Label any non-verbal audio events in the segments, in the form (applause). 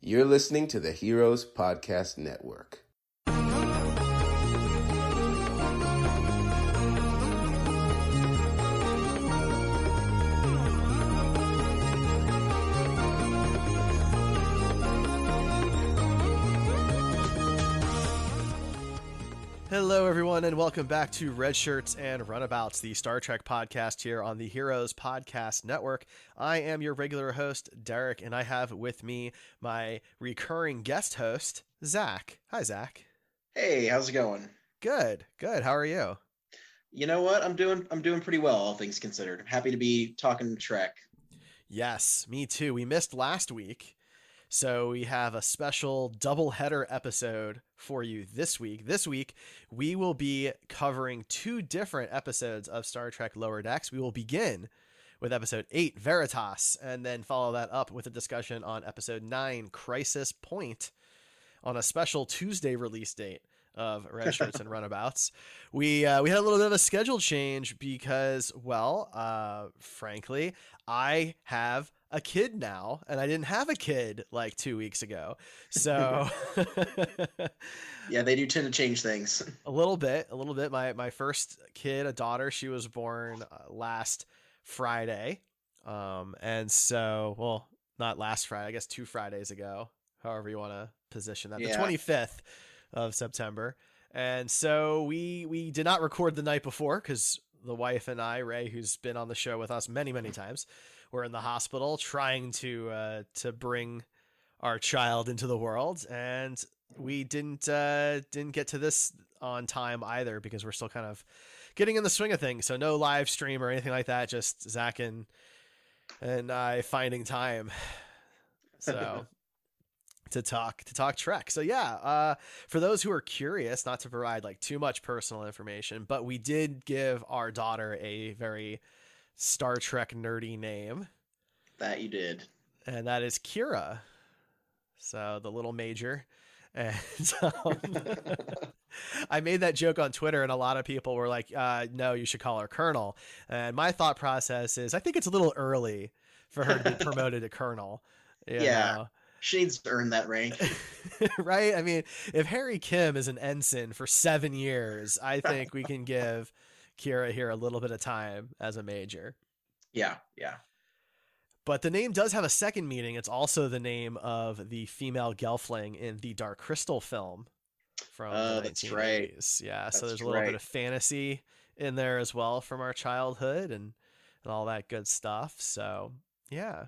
You're listening to the Heroes Podcast Network. Hello, everyone, and welcome back to Red Shirts and Runabouts, the Star Trek podcast here on the Heroes Podcast Network. I am your regular host, Derek, and I have with me my recurring guest host, Zach. Hi, Zach. Hey, how's it going? Good, good. How are you? You know what? I'm doing I'm doing pretty well, all things considered. Happy to be talking Trek. Yes, me too. We missed last week. So we have a special double header episode for you this week. This week, we will be covering two different episodes of Star Trek Lower Decks. We will begin with episode 8, Veritas, and then follow that up with a discussion on episode 9, Crisis Point, on a special Tuesday release date of (laughs) Red Shirts and Runabouts. We uh, we had a little bit of a schedule change because, well, uh, frankly, I have a kid now, and I didn't have a kid like two weeks ago. So, (laughs) yeah, they do tend to change things (laughs) a little bit. A little bit. My my first kid, a daughter, she was born uh, last Friday, um, and so well, not last Friday, I guess two Fridays ago. However you want to position that, Yeah. the twenty fifth of September. And so we we did not record the night before because the wife and I, Ray, who's been on the show with us many many times, were in the hospital trying to uh, to bring our child into the world, and we didn't uh, didn't get to this on time either because we're still kind of getting in the swing of things. So no live stream or anything like that. Just Zach and and I finding time. So (laughs) to talk to talk Trek. So yeah, uh, for those who are curious, not to provide like too much personal information, but we did give our daughter a very Star Trek nerdy name, that you did. and that is Kira. So the little major. And (laughs) um, (laughs) I made that joke on Twitter, and a lot of people were like, uh, "No, you should call her Colonel." And my thought process is, I think it's a little early for her to be (laughs) promoted to Colonel. Yeah. know? She needs to earn that rank. (laughs) right? I mean, if Harry Kim is an ensign for seven years, I think we can give Kira here a little bit of time as a major. yeah, yeah. But the name does have a second meaning. It's also the name of the female Gelfling in the Dark Crystal film from Oh, the that's 1980s. right. Yeah, so there's a little right. bit of fantasy in there as well from our childhood and, and all that good stuff. So, yeah.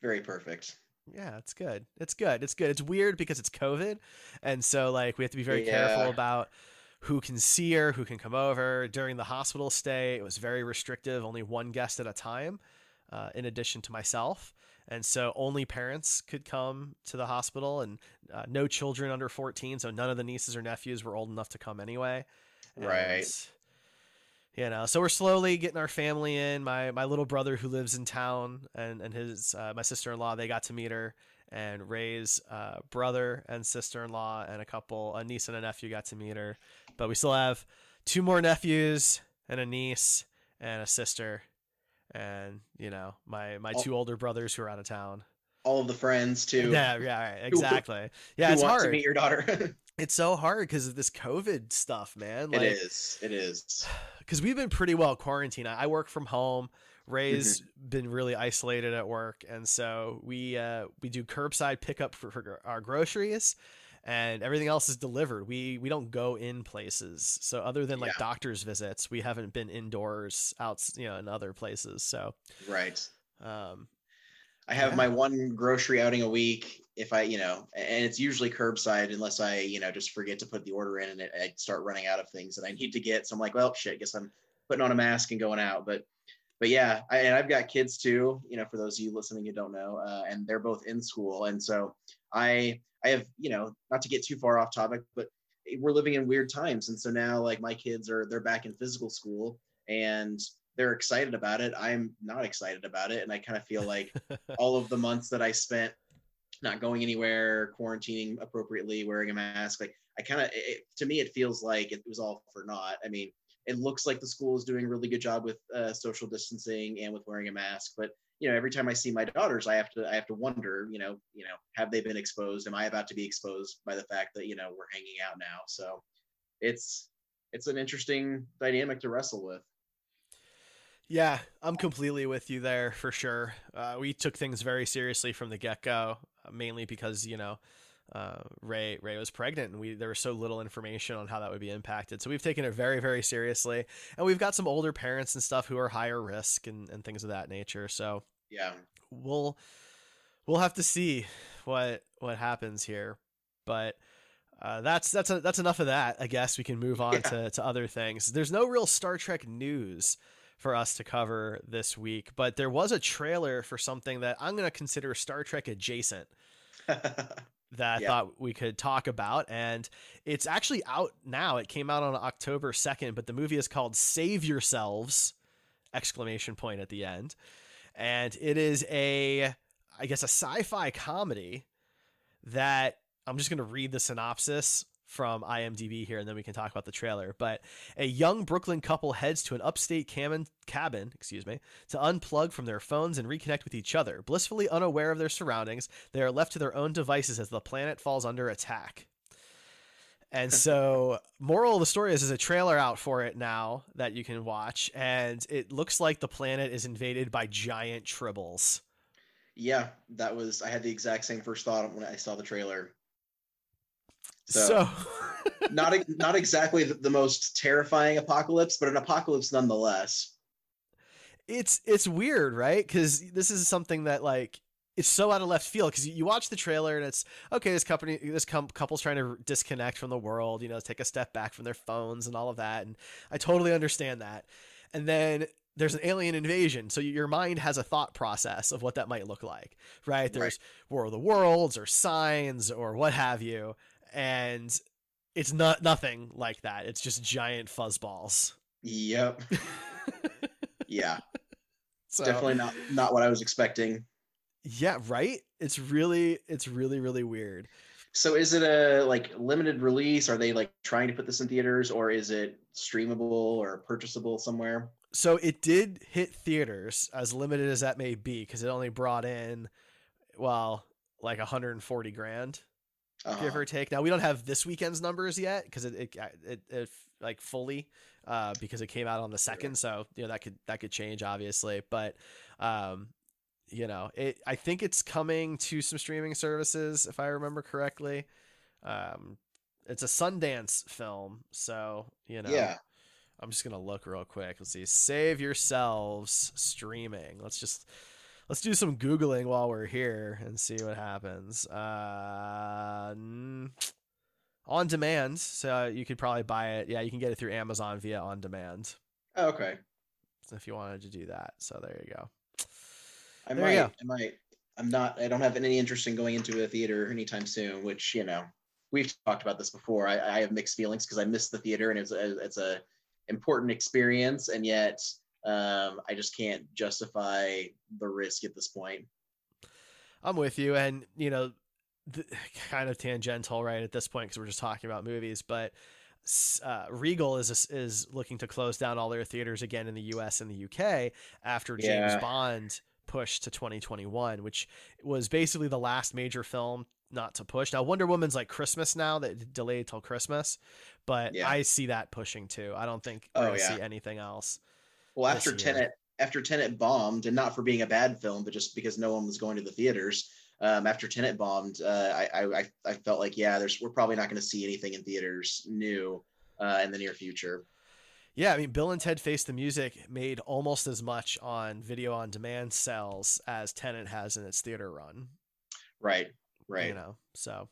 Very perfect. Yeah, it's good. It's good. It's good. It's weird because it's COVID. And so like we have to be very Yeah. careful about who can see her, who can come over. During the hospital stay, it was very restrictive, only one guest at a time, uh, in addition to myself. And so only parents could come to the hospital and uh, no children under 14. So none of the nieces or nephews were old enough to come anyway. Right. You know, so we're slowly getting our family in. My my little brother who lives in town and and his uh, my sister in law they got to meet her, and Ray's uh, brother and sister in law and a couple a niece and a nephew got to meet her, but we still have two more nephews and a niece and a sister, and you know my my All- two older brothers who are out of town. All of the friends too. Yeah, yeah, right, exactly. Yeah, who it's hard. to meet your daughter. (laughs) It's so hard because of this COVID stuff, man. it Like, is. It is. (sighs) because we've been pretty well quarantined. I I work from home. Ray's mm-hmm. been really isolated at work, and so we uh, we do curbside pickup for, for our groceries, and everything else is delivered. We we don't go in places. So other than like yeah. doctor's visits, we haven't been indoors out, you know, in other places. So right. Um, I have yeah. my one grocery outing a week if I, you know, and it's usually curbside unless I, you know, just forget to put the order in and it, I start running out of things that I need to get. So I'm like, well, shit, guess I'm putting on a mask and going out. But, but yeah, I, and I've got kids too, you know, for those of you listening who don't know, uh, and they're both in school. And so I, I have, you know, not to get too far off topic, but we're living in weird times. And so now like my kids are, they're back in physical school and they're excited about it. I'm not excited about it. And I kind of feel like (laughs) all of the months that I spent not going anywhere, quarantining appropriately, wearing a mask, like I kind of, to me, it feels like it was all for naught. I mean, it looks like the school is doing a really good job with uh, social distancing and with wearing a mask, but you know, every time I see my daughters, I have to, I have to wonder, you know, you know, have they been exposed? Am I about to be exposed by the fact that you know we're hanging out now? So, it's, it's an interesting dynamic to wrestle with. Yeah, I'm completely with you there for sure. Uh, we took things very seriously from the get go, mainly because you know uh, Ray Ray was pregnant, and we there was so little information on how that would be impacted. So we've taken it very very seriously, and we've got some older parents and stuff who are higher risk and, and things of that nature. So yeah, we'll we'll have to see what what happens here, but. Uh, that's that's a, that's enough of that. I guess we can move on yeah. to, to other things. There's no real Star Trek news for us to cover this week, but there was a trailer for something that I'm going to consider Star Trek adjacent. (laughs) that I thought we could talk about. And it's actually out now. It came out on October 2nd, but the movie is called Save Yourselves! Exclamation point at the end. And it is a, I guess, a sci fi comedy that I'm just going to read the synopsis from IMDb here, and then we can talk about the trailer. But a young Brooklyn couple heads to an upstate cabin, cabin, excuse me, to unplug from their phones and reconnect with each other. Blissfully unaware of their surroundings, they are left to their own devices as the planet falls under attack. And (laughs) so, moral of the story is, there's a trailer out for it now that you can watch, and it looks like the planet is invaded by giant tribbles. Yeah, that was. I had the exact same first thought when I saw the trailer. So, so. (laughs) not not exactly the, the most terrifying apocalypse, but an apocalypse nonetheless. It's it's weird, right? Because this is something that like it's so out of left field because you, watch the trailer and it's okay this company this com- couple's trying to disconnect from the world you know take a step back from their phones and all of that and i totally understand that and then there's an alien invasion so your mind has a thought process of what that might look like right there's right. war of the worlds or signs or what have you and it's not nothing like that. It's just giant fuzzballs. Yep. (laughs) yeah. So, Definitely not not what I was expecting. Yeah, right? It's really it's really really weird. So is it a like limited release? Are they like trying to put this in theaters or is it streamable or purchasable somewhere? So it did hit theaters as limited as that may be because it only brought in well like 140 grand uh-huh. give or take. Now we don't have this weekend's numbers yet because it, it, it it like fully uh, because it came out on the second, so you know that could that could change obviously, but um, you know it. I think it's coming to some streaming services if I remember correctly. Um, it's a Sundance film, so you know. Yeah. I'm just gonna look real quick. Let's see. Save yourselves streaming. Let's just let's do some googling while we're here and see what happens. Uh, on demand, so you could probably buy it. Yeah, you can get it through Amazon via on demand. Oh, okay. So if you wanted to do that, so there you go. I there might. Go. I might. I'm not. I don't have any interest in going into a theater anytime soon. Which you know, we've talked about this before. I, I have mixed feelings because I miss the theater and it's a, it's a important experience, and yet um, I just can't justify the risk at this point. I'm with you, and you know, the, (sighs) kind of tangential, right? At this point, because we're just talking about movies, but uh, Regal is is looking to close down all their theaters again in the U.S. and the U.K. after James. Bond pushed to 2021, which was basically the last major film not to push. Now Wonder Woman's like Christmas now that delayed till Christmas, but yeah. I see that pushing too. I don't think we're oh, gonna yeah. see anything else. Well, after Tenet, after Tenet bombed, and not for being a bad film, but just because no one was going to the theaters. Um, after Tenet bombed, uh, I, I I felt like yeah, there's we're probably not going to see anything in theaters new uh, in the near future. Yeah, I mean, Bill and Ted Face the Music made almost as much on video on demand sales as Tenet has in its theater run. Right, right. You know, so.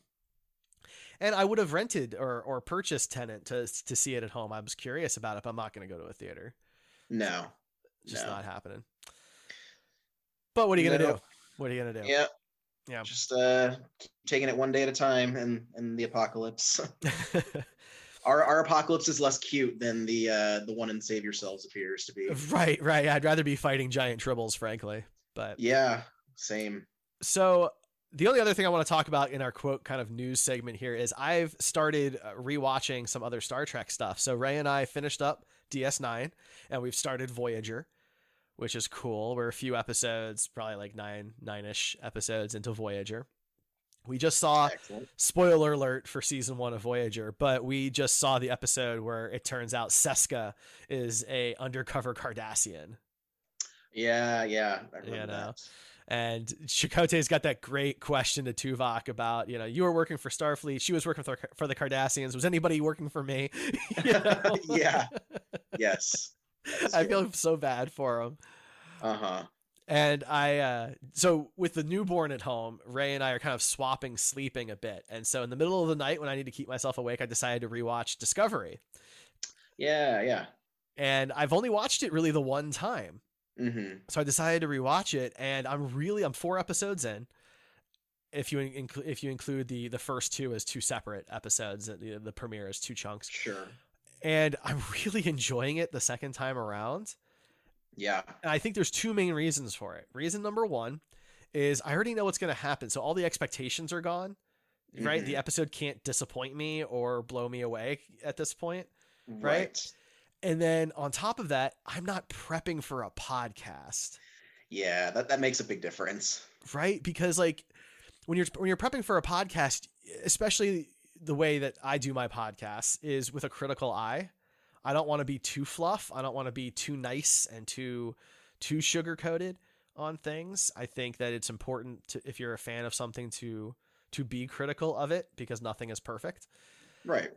And I would have rented or, or purchased Tenet to to see it at home. I was curious about it, but I'm not going to go to a theater. No, just no. not happening. But what are you going to no. do? What are you going to do? Yeah, yeah. Just uh, taking it one day at a time, and and the apocalypse. (laughs) our our apocalypse is less cute than the uh the one in Save Yourselves appears to be. (laughs) Right, right. I'd rather be fighting giant tribbles, frankly. But yeah, same. So the only other thing I want to talk about in our quote kind of news segment here is I've started uh, rewatching some other Star Trek stuff. So Ray and I finished up DS9 and we've started Voyager, which is cool. We're a few episodes, probably like nine, nine ish episodes into Voyager. We just saw Excellent. spoiler alert for season one of Voyager, but we just saw the episode where it turns out Seska is a undercover Cardassian. Yeah, yeah, you know. That. And Chakotay's got that great question to Tuvok about, you know, you were working for Starfleet, she was working for, for the Cardassians. Was anybody working for me? (laughs) yeah. (laughs) Yes. I feel so bad for him. Uh huh. And I, uh, so with the newborn at home, Ray and I are kind of swapping sleeping a bit. And so in the middle of the night when I need to keep myself awake, I decided to rewatch Discovery. Yeah, yeah. And I've only watched it really the one time. Mm-hmm. So I decided to rewatch it, and I'm really I'm four episodes in. If you include if you include the the first two as two separate episodes, the the premiere as two chunks. Sure. And I'm (laughs) really enjoying it the second time around. Yeah. And I think there's two main reasons for it. Reason number one is I already know what's going to happen. So all the expectations are gone, mm-hmm. right? The episode can't disappoint me or blow me away at this point, right? right? And then on top of that, I'm not prepping for a podcast. Yeah, that, that makes a big difference. Right? Because like when you're when you're prepping for a podcast, especially the way that I do my podcasts is with a critical eye. I don't want to be too fluff. I don't want to be too nice and too too sugar coated on things. I think that it's important to if you're a fan of something to to be critical of it because nothing is perfect. Right.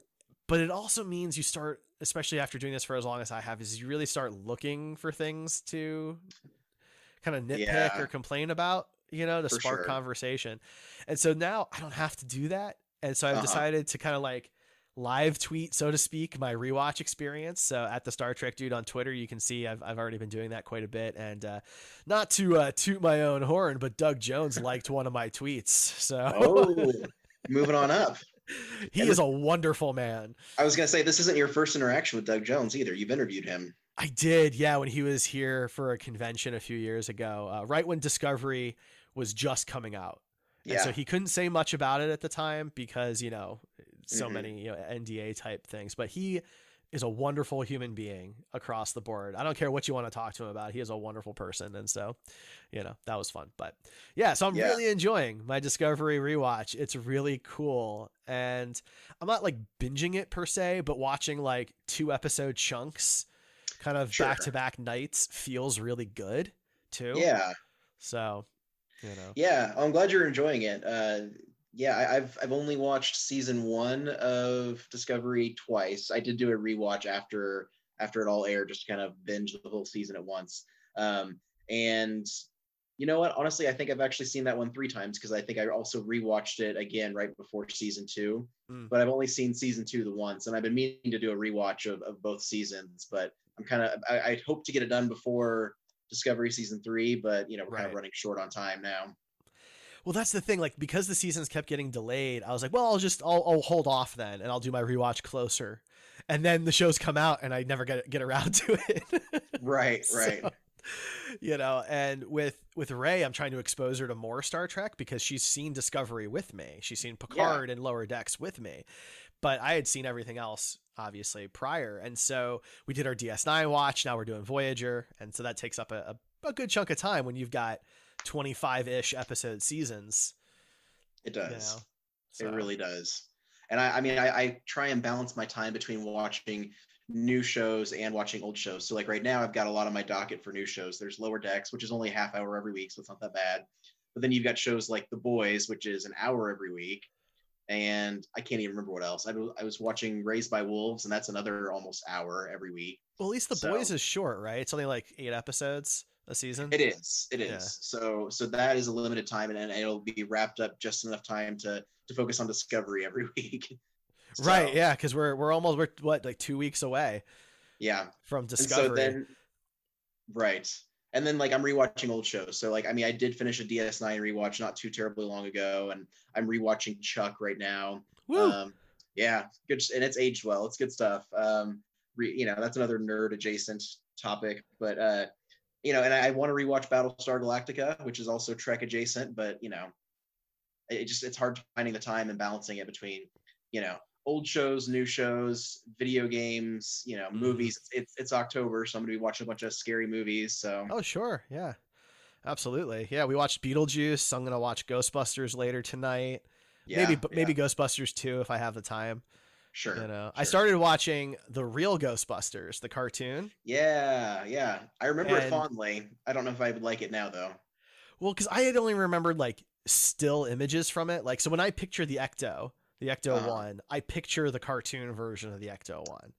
But it also means you start especially after doing this for as long as I have is you really start looking for things to kind of nitpick yeah. or complain about, you know, to for spark sure. conversation. And so now I don't have to do that. And so I've uh-huh. decided to kind of like live tweet, so to speak, my rewatch experience. So at the Star Trek dude on Twitter, you can see I've, I've already been doing that quite a bit. And uh, not to uh, toot my own horn, but Doug Jones liked one of my tweets. So oh, moving on up. (laughs) He and is a wonderful man. I was gonna say this isn't your first interaction with Doug Jones either. You've interviewed him. I did, yeah, when he was here for a convention a few years ago, uh, right when Discovery was just coming out. And yeah. so he couldn't say much about it at the time because, you know, so mm-hmm. many you know NDA type things. But he is a wonderful human being across the board. I don't care what you want to talk to him about. He is a wonderful person, and so you know that was fun. But yeah, so I'm yeah. really enjoying my Discovery rewatch. It's really cool, and I'm not like binging it per se, but watching like two episode chunks, kind of back to back nights, feels really good too. Yeah. So you know. Yeah, I'm glad you're enjoying it. Uh, yeah, I, have I've only watched season one of Discovery twice. I did do a rewatch after after it all aired, just kind of binge the whole season at once. Um, and you know what? Honestly, I think I've actually seen that one three times because I think I also rewatched it again right before season two. Mm. But I've only seen season two the once, and I've been meaning to do a rewatch of, of both seasons. But I'm kind of I, I hope to get it done before Discovery season three, but you know we're right. kind of running short on time now. Well, that's the thing. Like because the seasons kept getting delayed, I was like, well, I'll just I'll, I'll hold off then, and I'll do my rewatch closer. And then the shows come out, and I never get get around (laughs) to it. right, (laughs) right. So, you know, and with with Ray, I'm trying to expose her to more Star Trek because she's seen Discovery with me. She's seen Picard yeah. and Lower Decks with me, but I had seen everything else obviously prior, and so we did our DS9 watch. Now we're doing Voyager, and so that takes up a, a, a good chunk of time when you've got 25 ish episode seasons. It does. You know? so. It really does. And I, I mean, I, I, try and balance my time between watching new shows and watching old shows. So like right now, I've got a lot on my docket for new shows. There's Lower Decks, which is only a half hour every week, so it's not that bad. But then you've got shows like The Boys, which is an hour every week, and I can't even remember what else. I, I was watching Raised by Wolves, and that's another almost hour every week. Well, at least The so, Boys is short, right? It's only like eight episodes a season. It is. It is. Yeah. So so that is a limited time, and, and it'll be wrapped up just enough time to to focus on Discovery (laughs) every week. so, right. Yeah. Because we're we're almost we're what like two weeks away. Yeah. From Discovery. so then, right. And then like I'm rewatching old shows. So like I mean I did finish a DS9 rewatch not too terribly long ago, and I'm rewatching Chuck right now. Woo. Um, yeah, good, and it's aged well. It's good stuff. Um, re, you know that's another nerd adjacent topic, but uh, you know, and I, I want to rewatch Battlestar Galactica, which is also Trek adjacent, but you know, it just it's hard finding the time and balancing it between, you know, old shows, new shows, video games, you know, mm. movies. It's it's October, so I'm gonna be watching a bunch of scary movies. So oh sure, yeah, absolutely, yeah. We watched Beetlejuice. I'm gonna watch Ghostbusters later tonight. Yeah, maybe yeah. maybe Ghostbusters too if I have the time. Sure. You know, sure. I started watching the real Ghostbusters, the cartoon. Yeah, yeah. I remember and, it fondly. I don't know if I would like it now though. Well, because I had only remembered like still images from it. Like, so when I picture the Ecto, the Ecto uh-huh. One, I picture the cartoon version of the Ecto One.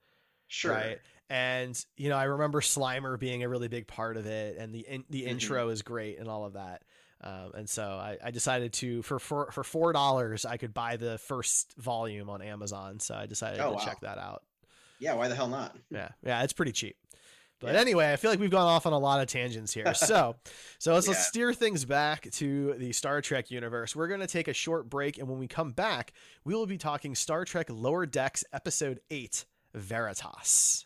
Sure. Right. And you know, I remember Slimer being a really big part of it, and the in, the mm-hmm. intro is great and all of that. Um, and so I, I, decided to for for for four dollars I could buy the first volume on Amazon. So I decided oh, to wow. check that out. Yeah, why the hell not? Yeah, yeah, it's pretty cheap. But yeah. anyway, I feel like we've gone off on a lot of tangents here. (laughs) So, so let's, yeah. let's steer things back to the Star Trek universe. We're going to take a short break, and when we come back, we will be talking Star Trek Lower Decks Episode Eight, Veritas.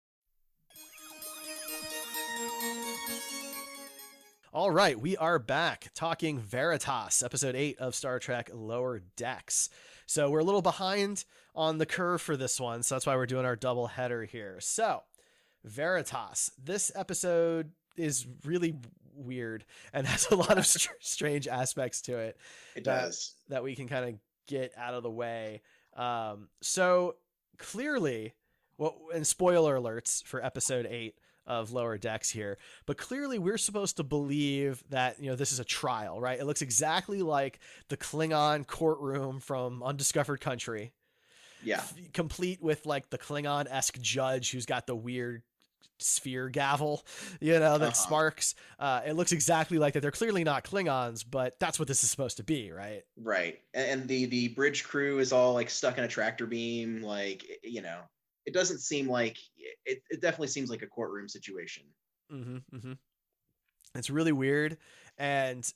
All right, we are back talking Veritas, episode 8 of Star Trek Lower Decks. So we're a little behind on the curve for this one, so that's why we're doing our double header here. So, Veritas, this episode is really weird and (laughs) has a lot of (laughs) str- strange aspects to it. It that, does. That we can kind of get out of the way. Um, so clearly, well, and spoiler alerts for episode eight of lower decks here but clearly we're supposed to believe that you know this is a trial right it looks exactly like the klingon courtroom from undiscovered country yeah complete with like the klingon-esque judge who's got the weird sphere gavel, you know, that uh-huh. sparks. Uh, it looks exactly like that. They're clearly not Klingons, but that's what this is supposed to be, right? Right. And the the bridge crew is all like stuck in a tractor beam, like you know, it doesn't seem like it. It definitely seems like a courtroom situation. Mm-hmm, mm-hmm. It's really weird, and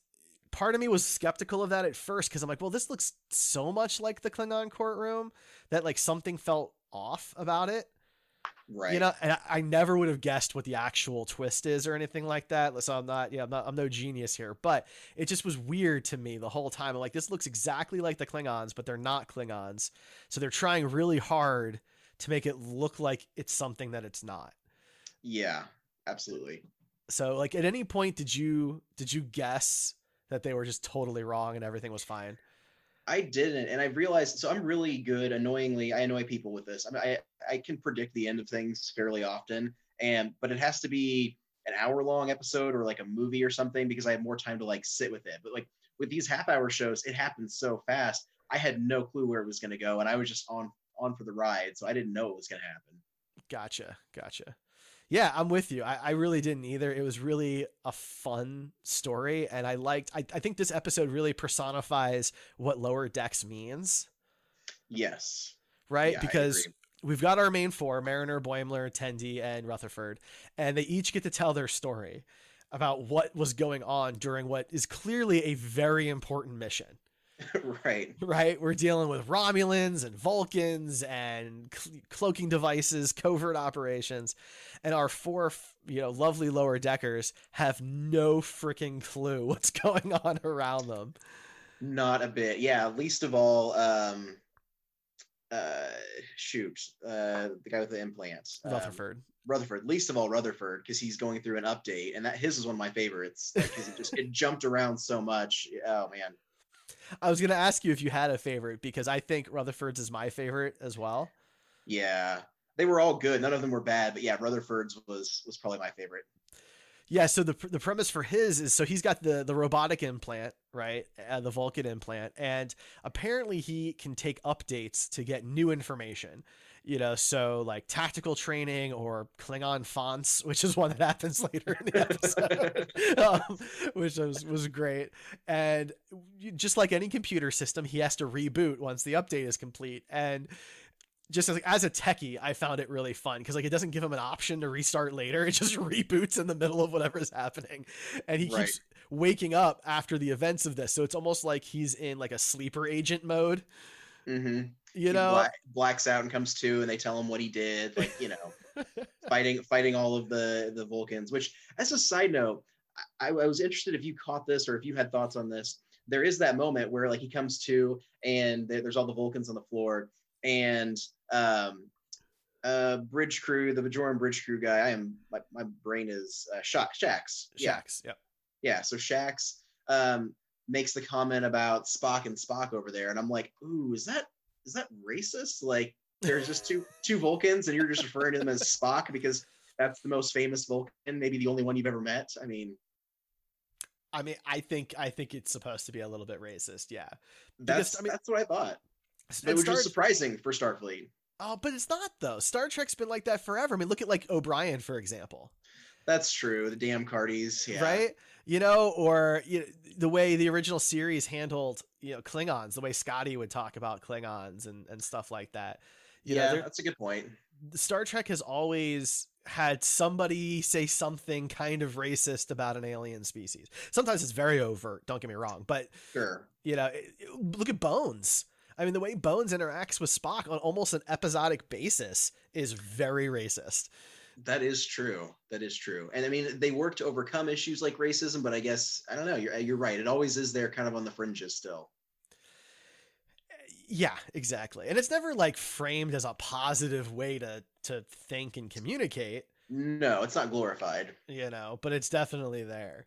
part of me was skeptical of that at first because I'm like, well, this looks so much like the Klingon courtroom that like something felt off about it. Right. You know, and I, never would have guessed what the actual twist is or anything like that. So I'm not, yeah, I'm not, I'm no genius here, but it just was weird to me the whole time. I'm like, this looks exactly like the Klingons, but they're not Klingons. So they're trying really hard to make it look like it's something that it's not. Yeah, absolutely. So like at any point did you did you guess that they were just totally wrong and everything was fine? I didn't, and I realized. So I'm really good. Annoyingly, I annoy people with this. I mean, I I can predict the end of things fairly often, and but it has to be an hour long episode or like a movie or something because I have more time to like sit with it. But like with these half hour shows, it happens so fast. I had no clue where it was going to go, and I was just on on for the ride, so I didn't know what was going to happen. Gotcha, gotcha. Yeah, I'm with you. I, I really didn't either. It was really a fun story, and I liked. I, I think this episode really personifies what lower decks means. Yes. Right, yeah, because we've got our main four: Mariner, Boimler, Tendi, and Rutherford, and they each get to tell their story about what was going on during what is clearly a very important mission. (laughs) right. Right. We're dealing with Romulans and Vulcans and cl- cloaking devices, (laughs) covert operations, and our four, you know, lovely lower deckers have no freaking clue (laughs) what's going on around them. Not a bit. Yeah. Least of all, um, uh, shoot, uh, the guy with the implants, Rutherford. Um, Rutherford, least of all Rutherford, because he's going through an update, and that his is one of my favorites because it just it jumped around so much. Oh man. I was gonna ask you if you had a favorite because I think Rutherford's is my favorite as well. Yeah, they were all good. None of them were bad, but yeah, Rutherford's was was probably my favorite. Yeah, so the the premise for his is so he's got the the robotic implant, right? Uh, the Vulcan implant, and apparently he can take updates to get new information. You know, so like tactical training or Klingon fonts, which is one that happens later in the episode, (laughs) um, which was was great. And just like any computer system, he has to reboot once the update is complete. And just as, like, as a techie, I found it really fun because like it doesn't give him an option to restart later. It just (laughs) reboots in the middle of whatever is happening, and he Right. keeps waking up after the events of this. So it's almost like he's in like a sleeper agent mode. Mm-hmm. You know, black, blacks out and comes to, and they tell him what he did. Like you know, (laughs) fighting fighting all of the the Vulcans. Which, as a side note, I, I was interested if you caught this or if you had thoughts on this. There is that moment where like he comes to, and there's all the Vulcans on the floor, and um, uh, bridge crew, the Bajoran bridge crew guy. I am my, my brain is uh, Shock Shax. Yeah, Shax. Yep. yeah. So Shax um, makes the comment about Spock and Spock over there, and I'm like, ooh, is that is that racist? Like, there's just two (laughs) two Vulcans, and you're just referring to them as Spock because that's the most famous Vulcan, maybe the only one you've ever met. I mean, I mean, I think I think it's supposed to be a little bit racist. Yeah. that's I mean- that's what I thought. It was Star- surprising for Starfleet. Oh, but it's not though. Star Trek's been like that forever. I mean, look at like O'Brien for example. That's true. The damn Cardis, yeah. right? You know, or you know, the way the original series handled, you know, Klingons, the way Scotty would talk about Klingons and, and stuff like that. You yeah, know, that's a good point. Star Trek has always had somebody say something kind of racist about an alien species. Sometimes it's very overt, don't get me wrong, but Sure. you know, it- it- look at Bones. I mean, the way Bones interacts with Spock on almost an episodic basis is very racist. That is true. That is true. And I mean, they work to overcome issues like racism, but I guess I don't know. You're uh, you're right. It always is there, kind of on the fringes still. Yeah, exactly. And it's never like framed as a positive way to to think and communicate, No, it's not glorified. you know, but it's definitely there.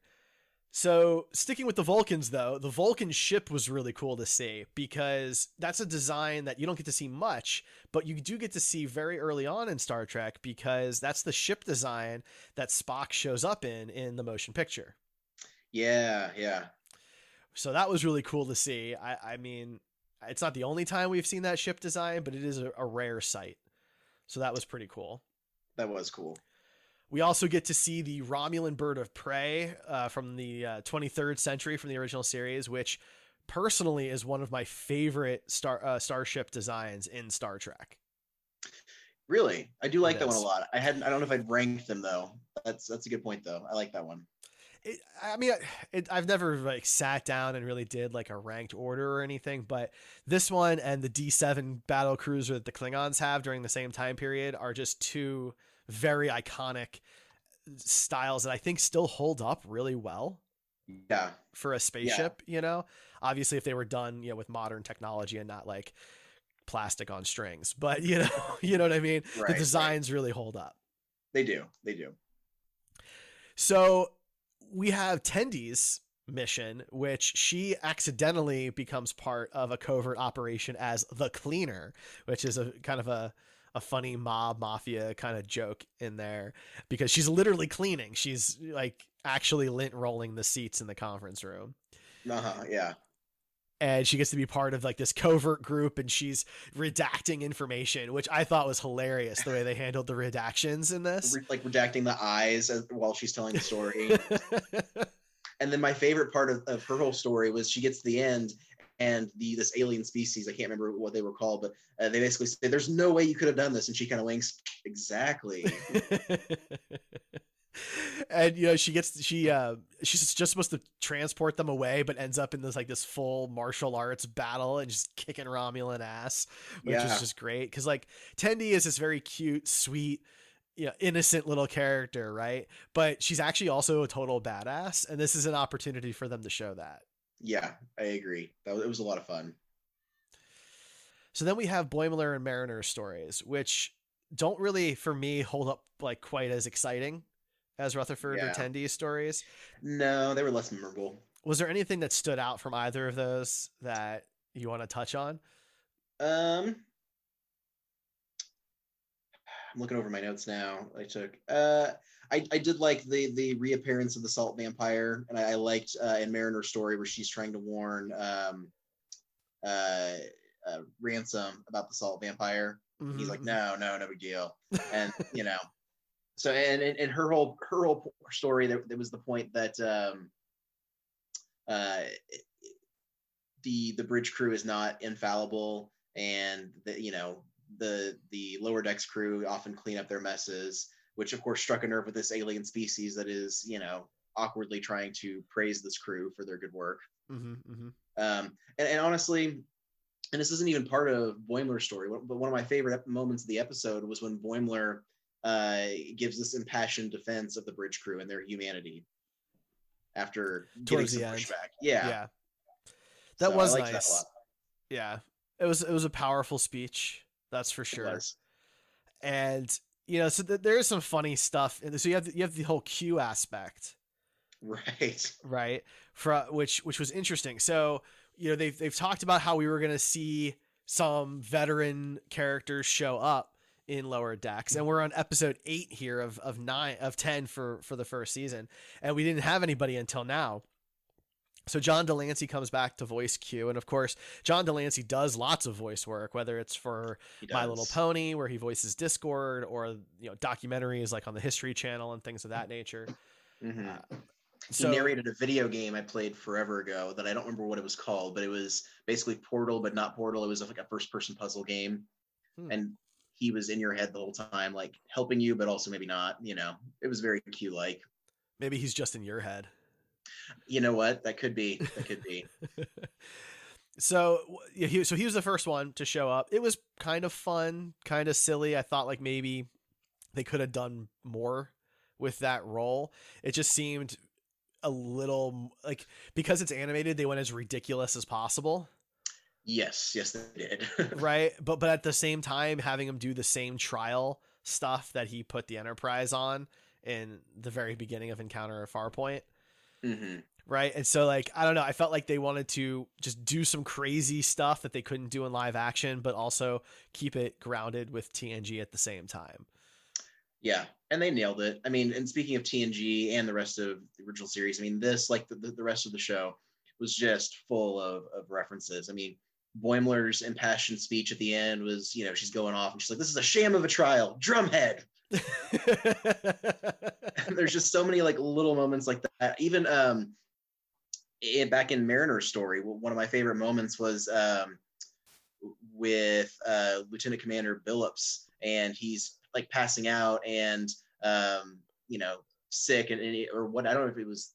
So, sticking with the Vulcans though, the Vulcan ship was really cool to see because that's a design that you don't get to see much, but you do get to see very early on in Star Trek because that's the ship design that Spock shows up in in the motion picture. Yeah, yeah. So that was really cool to see. I, I mean, it's not the only time we've seen that ship design, but it is a, a rare sight. So that was pretty cool. That was cool. We also get to see the Romulan bird of prey uh, from the uh, 23rd century from the original series, which personally is one of my favorite star uh, starship designs in Star Trek. Really, I do like It that one a lot. I hadn't. I don't know if I'd ranked them though. That's that's a good point though. I like that one. It, I mean, it, I've never like sat down and really did like a ranked order or anything, but this one and the D7 battle cruiser that the Klingons have during the same time period are just two very iconic styles that I think still hold up really well Yeah, for a spaceship, you know? Obviously if they were done, you know, with modern technology and not like plastic on strings, (laughs) but you know, you know what I mean? Right, the right. designs really hold up. they do. They do. So we have Tendi's mission, which she accidentally becomes part of a covert operation as the cleaner, which is a kind of a a funny mob mafia kind of joke in there because she's literally cleaning. She's like actually lint rolling the seats in the conference room. Uh huh. Yeah. And she gets to be part of like this covert group and she's redacting information, which I thought was hilarious the way they handled the redactions in this. Like redacting the eyes while she's telling the story. (laughs) and then my favorite part of, of her whole story was she gets to the end and the this alien species i can't remember what they were called but uh, they basically say there's no way you could have done this. And she kind of winks exactly. (laughs) And you know she gets she uh she's just supposed to transport them away but ends up in this like this full martial arts battle and just kicking romulan ass which Yeah. is just great. Because like tendi is this very cute sweet you know, innocent little character right? But she's actually also a total badass and this is an opportunity for them to show that Yeah, I agree. That was, it was a lot of fun. so then we have boimler and mariner stories which don't really for me hold up like quite as exciting as rutherford or Yeah. tendi's stories No, they were less memorable. was there anything that stood out from either of those that you want to touch on Um, I'm looking over my notes now. I took. Uh, I I did like the the reappearance of the salt vampire, and I, I liked uh, in Mariner's story where she's trying to warn um, uh, uh, ransom about the salt vampire. He's like, Mhm. no, no, no big deal, and (laughs) you know. So and and, her whole her whole story there, there was the point that um, uh, the the bridge crew is not infallible and the you know the the lower decks crew often clean up their messes which of course struck a nerve with this alien species that is you know awkwardly trying to praise this crew for their good work. Mm-hmm, mm-hmm. um, and, and honestly and this isn't even part of boimler's story but one of my favorite moments of the episode was when boimler uh, gives this impassioned defense of the bridge crew and their humanity after getting some pushback. Yeah, yeah. That So was liked that nice. yeah. It was it was a powerful speech that's for sure. and you know so th- there is some funny stuff and so you have the, you have the whole q aspect. Right. (laughs) Right? For which which was interesting. So you know they've they've talked about how we were going to see some veteran characters show up in lower decks and we're on episode 8 here of of 9 of 10 for for the first season and we didn't have anybody until now so John de Lancie comes back to voice Q, and of course, John de Lancie does lots of voice work, whether it's for My Little. Pony, where he voices Discord, or you know documentaries like on the History Channel and things of that nature. Mhm. Uh, he narrated a video game I played forever ago that I don't remember what it was called, but it was basically Portal, but not Portal. It was like a first-person puzzle game, Hmm. and he was in your head the whole time, like helping you, but also maybe not. You know, it was very Q-like. maybe he's just in your head. You know what? That could be. That could be. (laughs) so yeah, he, so he was the first one to show up. It was kind of fun, kind of silly. I thought like maybe they could have done more with that role. It just seemed a little like because it's animated, they went as ridiculous as possible. yes, yes, they did. (laughs) right but but at the same time having him do the same trial stuff that he put the enterprise on in the very beginning of encounter at farpoint hmm right and so like i don't know i felt like they wanted to just do some crazy stuff that they couldn't do in live action but also keep it grounded with tng at the same time Yeah, and they nailed it. I mean, and speaking of TNG and the rest of the original series, I mean, this like the, the, the rest of the show was just full of, of references. I mean, Boimler's impassioned speech at the end was, you know, she's going off and she's like, "This is a sham of a trial, drumhead." (laughs) There's just so many like little moments like that. Even um, in, back in Mariner's story, one of my favorite moments was um, with uh, Lieutenant Commander Billups, and he's like passing out and um, you know sick and, and he- or what I don't know if it was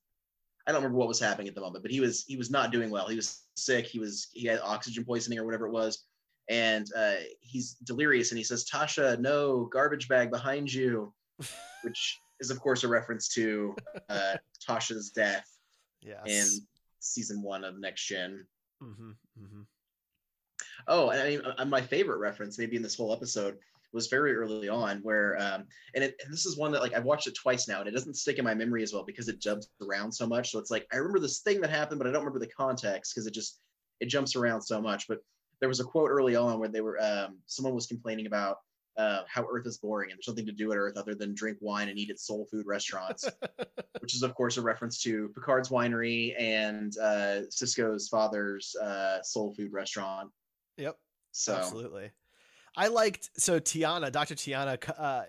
I don't remember what was happening at the moment, but he was he was not doing well. He was sick. He was he had oxygen poisoning or whatever it was, and uh, he's delirious. And he says, "Tasha, no garbage bag behind you," (laughs) which is of course a reference to uh, Tasha's death yes in season one of Next Gen. hmm hmm Oh, and I mean, uh, my favorite reference, maybe in this whole episode, was very early on, where, um, and, it, and this is one that like I've watched it twice now, and it doesn't stick in my memory as well because it jumps around so much. So it's like I remember this thing that happened, but I don't remember the context because it just it jumps around so much. But there was a quote early on where they were, um, someone was complaining about uh, how Earth is boring and there's nothing to do at Earth other than drink wine and eat at soul food restaurants, (laughs) which is of course a reference to Picard's winery and uh, Sisko's father's uh, soul food restaurant. yep So Absolutely. I liked so T'Ana, Dr. T'Ana uh,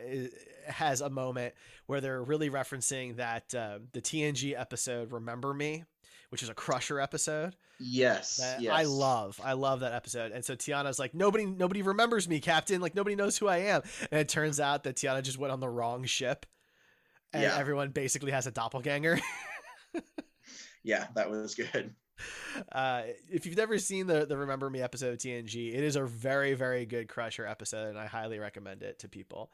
has a moment where they're really referencing that uh, the TNG episode "Remember Me," which is a Crusher episode. yes, yes. I love. I love that episode. And so T'Ana's like, nobody, nobody remembers me, Captain. Like nobody knows who I am. And it turns out that T'Ana just went on the wrong ship. and Yeah. everyone basically has a doppelganger. (laughs) Yeah, that was good. uh, if you've never seen the the Remember Me episode of TNG, it is a very very good Crusher episode, and I highly recommend it to people.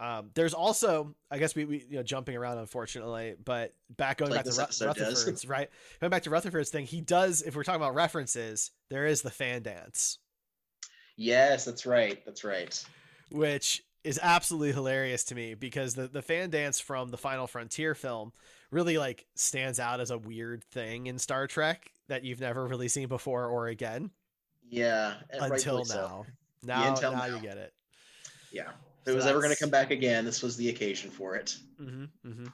Um, there's also, I guess we, we you know jumping around unfortunately, but back going Like back to Ru-. Rutherford's (laughs) right, going back to Rutherford's thing, he does. If we're talking about references, there is the fan dance, Yes, that's right. That's right. which is absolutely hilarious to me because the the fan dance from the Final Frontier film really like stands out as a weird thing in Star Trek that you've never really seen before or again. Yeah, until rightfully so. now. Yeah, Now, until now now. you get it. Yeah. If it was ever going to come back again, this was the occasion for it. hmm hmm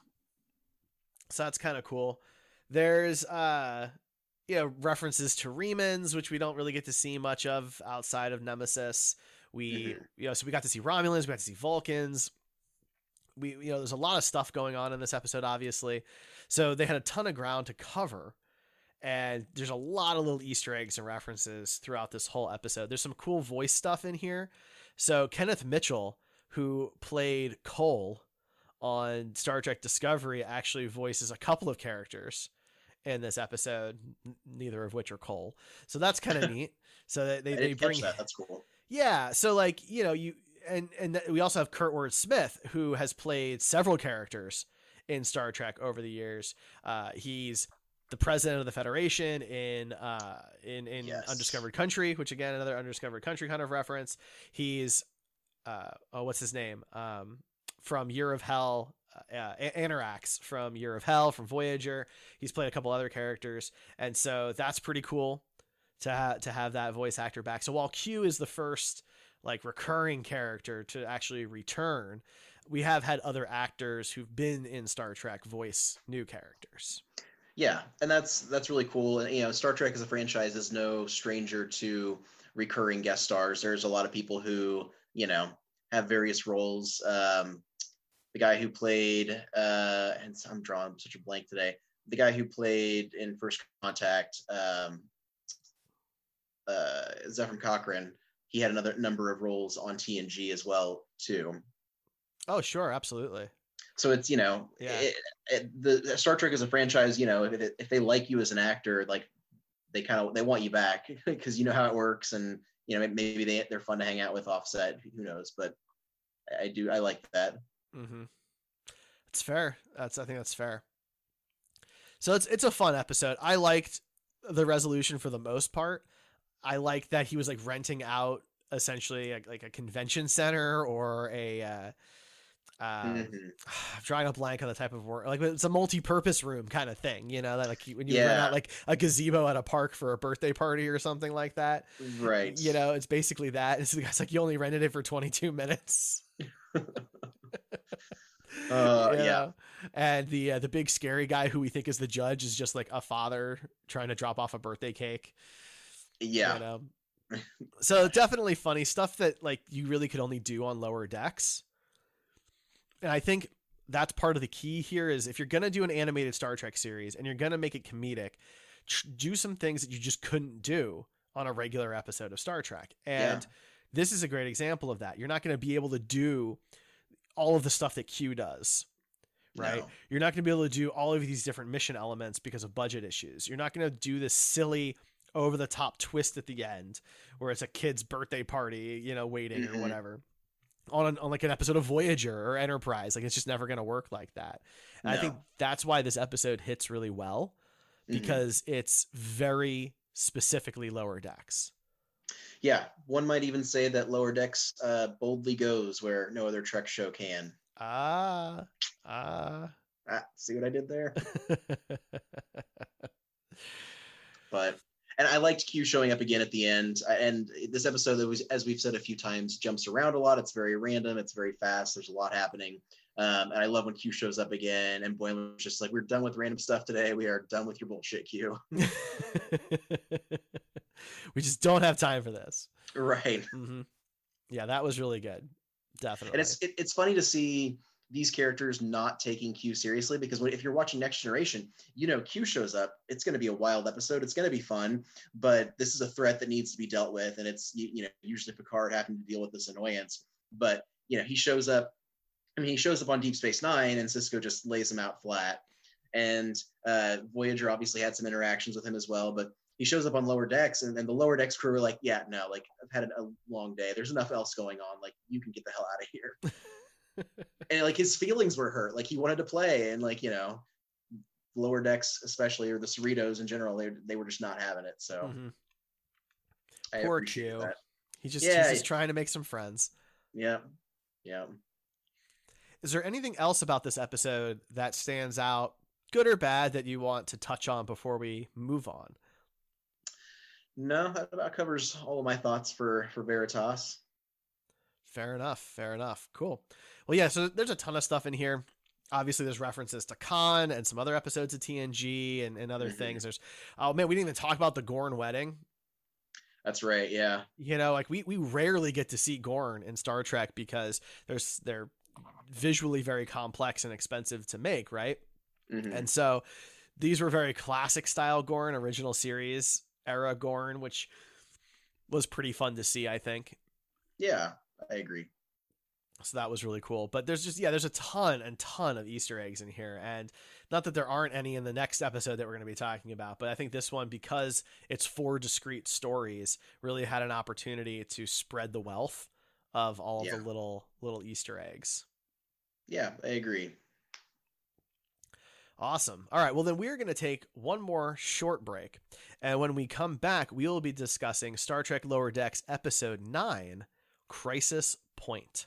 So that's kind of cool. There's uh, you know, references to Remans, which we don't really get to see much of outside of Nemesis. We, Mhm. you know, so we got to see Romulans, we got to see Vulcans. We, you know, there's a lot of stuff going on in this episode, obviously. So they had a ton of ground to cover. And there's a lot of little Easter eggs and references throughout this whole episode. There's some cool voice stuff in here. So Kenneth Mitchell, who played Cole on Star Trek Discovery, actually voices a couple of characters in this episode, neither of which are Cole. So that's kind of (laughs) neat. So they, they, they bring that. That's cool. yeah, so like you know you and and th- we also have Kurtwood Smith who has played several characters in Star Trek over the years. Uh, he's the president of the Federation in uh, in in Yes. Undiscovered Country, which again another Undiscovered Country kind of reference. He's uh, oh what's his name um, from Year of Hell. Uh, A- Annorax from Year of Hell from Voyager. He's played a couple other characters, and so that's pretty cool to ha- to have that voice actor back. So while Q is the first like recurring character to actually return, we have had other actors who've been in Star Trek voice new characters. Yeah, and that's that's really cool. And you know, Star Trek as a franchise is no stranger to recurring guest stars. There's a lot of people who you know have various roles. Um, the guy who played, uh, and I'm drawing such a blank today. The guy who played in First Contact, um, uh, Zefram Cochrane. He had another number of roles on TNG as well too. Oh, sure, absolutely. So it's you know, Yeah. it, it, the Star Trek is a franchise. You know, if it, if they like you as an actor, like they kind of they want you back (laughs) because you know how it works, and you know maybe they they're fun to hang out with offset. Who knows? But I do I like that. Mm-hmm. It's fair. That's I think that's fair. So it's it's a fun episode. I liked the resolution for the most part. I like that he was like renting out essentially like, like a convention center or a uh, uh, Mhm. (sighs) I'm drawing a blank on the type of work. Like it's a multi-purpose room kind of thing, you know, that like when you rent out like a gazebo at a park for a birthday party or something like that. Right. You know, it's basically that. And so the guy's like, you only rented it for 22 minutes. (laughs) Uh, (laughs) You yeah. And the uh, the big scary guy who we think is the judge is just like a father trying to drop off a birthday cake. Yeah. You know? (laughs) so definitely funny stuff that like you really could only do on lower decks. And I think that's part of the key here is if you're going to do an animated Star Trek series and you're going to make it comedic, tr- do some things that you just couldn't do on a regular episode of Star Trek. And Yeah. this is a great example of that. You're not going to be able to do all of the stuff that Q does. Right? No. You're not going to be able to do all of these different mission elements because of budget issues. You're not going to do this silly over the top twist at the end where it's a kid's birthday party, you know, waiting Mhm. or whatever. On, an, on like an episode of Voyager or Enterprise, like it's just never going to work like that. And I think that's why this episode hits really well Mhm. because it's very specifically lower decks. Yeah. One might even say that Lower Decks uh, boldly goes where no other Trek show can. Ah, ah. Ah, see what I did there? (laughs) but and I liked Q showing up again at the end. And this episode, that was, as we've said a few times, jumps around a lot. It's very random. It's very fast. There's a lot happening. Um, and I love when Q shows up again. And Boimler's just like, "We're done with random stuff today. We are done with your bullshit, Q." (laughs) (laughs) we just don't have time for this. right. hmm Yeah, that was really good. Definitely. And it's it, it's funny to see these characters not taking Q seriously because if you're watching Next Generation, you know Q shows up. It's going to be a wild episode. It's going to be fun, but this is a threat that needs to be dealt with, and it's you, you know usually Picard having to deal with this annoyance. But you know he shows up I mean, he shows up on Deep Space Nine, and Sisko just lays him out flat. And uh, Voyager obviously had some interactions with him as well, but he shows up on lower decks, and then the lower decks crew are like, "Yeah, no, like I've had a long day. There's enough else going on. Like you can get the hell out of here." (laughs) and like his feelings were hurt. Like he wanted to play, and like you know, lower decks especially, or the Cerritos in general, they they were just not having it. So mm-hmm. poor Q. That. He just Yeah, he's just trying to make some friends. Yeah, yeah. Is there anything else about this episode that stands out, good or bad, that you want to touch on before we move on? No, that about covers all of my thoughts for for Veritas. Fair enough. Fair enough. Cool. Well, yeah. So there's a ton of stuff in here. Obviously, there's references to Khan and some other episodes of TNG and, and other Mhm. things. There's oh man, we didn't even talk about the Gorn wedding. That's right. Yeah. You know, like we we rarely get to see Gorn in Star Trek because there's they're visually very complex and expensive to make, right? Mhm. And so these were very classic style Gorn, original series era Gorn, which was pretty fun to see, I think. Yeah, I agree. So that was really cool. But there's just yeah, there's a ton and ton of Easter eggs in here. And not that there aren't any in the next episode that we're going to be talking about, but I think this one because it's four discrete stories really had an opportunity to spread the wealth of all of Yeah. the little little Easter eggs. Yeah, I agree. Awesome. All right. Well, then we're going to take one more short break. And when we come back, we will be discussing Star Trek Lower Decks Episode 9 Crisis Point.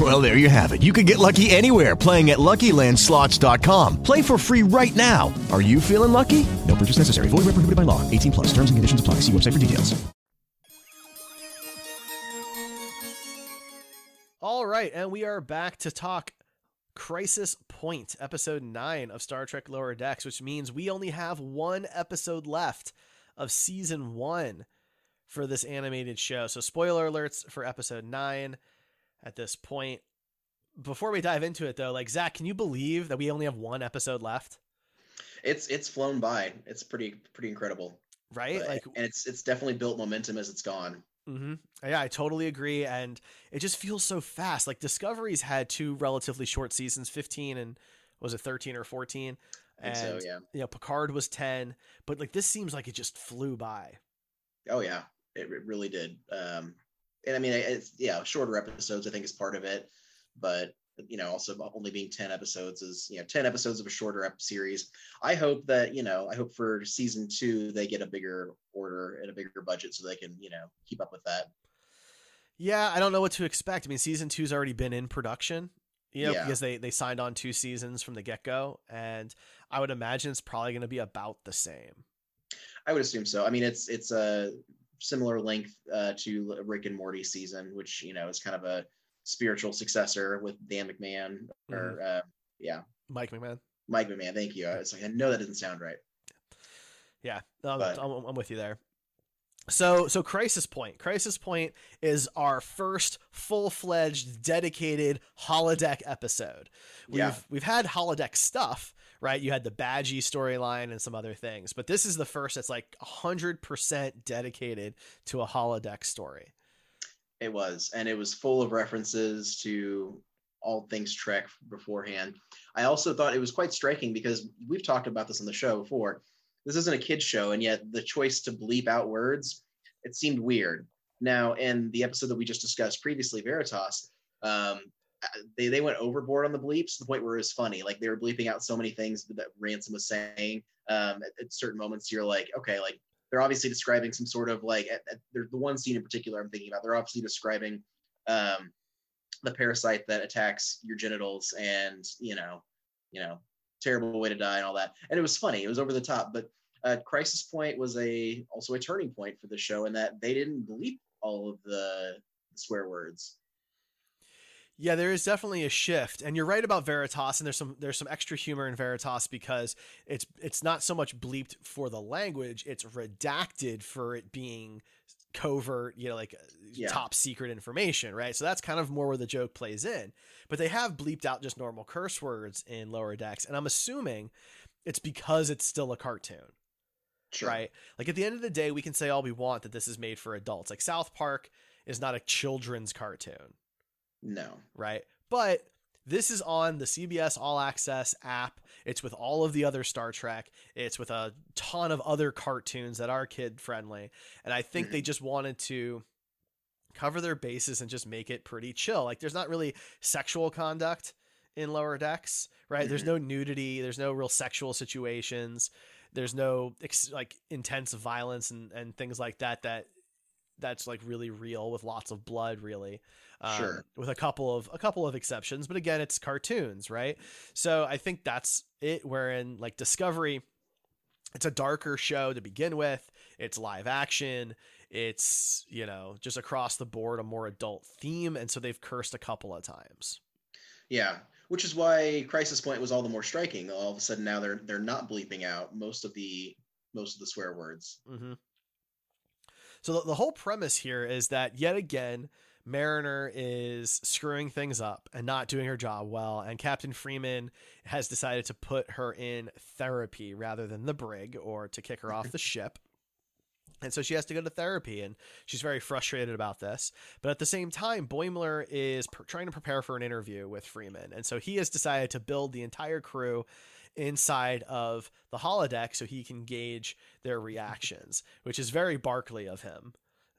Well, there you have it. You can get lucky anywhere playing at LuckyLandSlots.com. Play for free right now. Are you feeling lucky? No purchase necessary. Void where prohibited by law. 18 plus. Terms and conditions apply. See website for details. All right. And we are back to talk Crisis Point, Episode 9 of Star Trek Lower Decks, which means we only have one episode left of Season 1 for this animated show. So, spoiler alerts for Episode 9 at this point. Before we dive into it, though, like, Zach, can you believe that we only have one episode left? It's it's flown by. It's pretty pretty incredible. Right? But- like, and it's it's definitely built momentum as it's gone. Mm-hmm. Yeah, I totally agree, and it just feels so fast. Like Discovery's had two relatively short seasons, fifteen and was it thirteen or fourteen? And so, yeah. you know, Picard was ten, but like this seems like it just flew by. Oh yeah, it, it really did. Um, and I mean, it's yeah, shorter episodes I think is part of it, but you know, also only being ten episodes is you know ten episodes of a shorter ep series. I hope that you know, I hope for season two they get a bigger order and a bigger budget so they can you know keep up with that. Yeah, I don't know what to expect. I mean, season two's already been in production, you know, Yeah. because they they signed on two seasons from the get go, and I would imagine it's probably going to be about the same. I would assume so. I mean, it's it's a similar length uh, to Rick and Morty season, which you know is kind of a spiritual successor with Dan McMahon or uh, yeah, Mike McMahan. Mike McMahan. Thank you. It's like I know that doesn't sound right. Yeah, no, But- I'm, I'm with you there. So, so Crisis Point. Crisis Point is our first full-fledged, dedicated holodeck episode. We've Yeah. we've had holodeck stuff, right? You had the Badgey storyline and some other things, but this is the first that's like hundred percent dedicated to a holodeck story. It was, and it was full of references to all things Trek beforehand. I also thought it was quite striking because we've talked about this on the show before. This isn't a kids show, and yet the choice to bleep out words it seemed weird. Now, in the episode that we just discussed previously, Veritas, um, they they went overboard on the bleeps to the point where it was funny. Like they were bleeping out so many things that Ransom was saying. Um, at, at certain moments, you're like, okay, like they're obviously describing some sort of like at, at, the one scene in particular I'm thinking about. They're obviously describing um, the parasite that attacks your genitals, and you know, you know, terrible way to die and all that. And it was funny. It was over the top, but uh, Crisis Point was a also a turning point for the show in that they didn't bleep all of the swear words. Yeah, there is definitely a shift, and you're right about Veritas. And there's some there's some extra humor in Veritas because it's it's not so much bleeped for the language; it's redacted for it being covert, you know, like Yeah. top secret information, right? So that's kind of more where the joke plays in. But they have bleeped out just normal curse words in lower decks, and I'm assuming it's because it's still a cartoon. Sure. Right? Like at the end of the day, we can say all we want that this is made for adults. Like South Park is not a children's cartoon No. right? But this is on the CBS All Access app. It's with all of the other Star Trek. It's with a ton of other cartoons that are kid friendly. And I think they just wanted to cover their bases and just make it pretty chill. Like there's not really sexual conduct in lower decks, right? There's Mhm. no nudity, there's no real sexual situations. There's no ex- like intense violence and, and things like that that that's like really real with lots of blood really um, Sure. with a couple of a couple of exceptions but again it's cartoons right so i think that's it wherein like discovery it's a darker show to begin with it's live action it's you know just across the board a more adult theme and so they've cursed a couple of times Yeah, which is why Crisis Point was all the more striking. All of a sudden now they're they're not bleeping out most of the most of the swear words. Mm-hmm. So the, the whole premise here is that yet again, Mariner is screwing things up and not doing her job well, and Captain Freeman has decided to put her in therapy rather than the brig or to kick her off the ship. And so she has to go to therapy, and she's very frustrated about this. But at the same time, Boimler is pr- trying to prepare for an interview with Freeman. And so he has decided to build the entire crew inside of the holodeck so he can gauge their reactions, (laughs) which is very Barclay of him.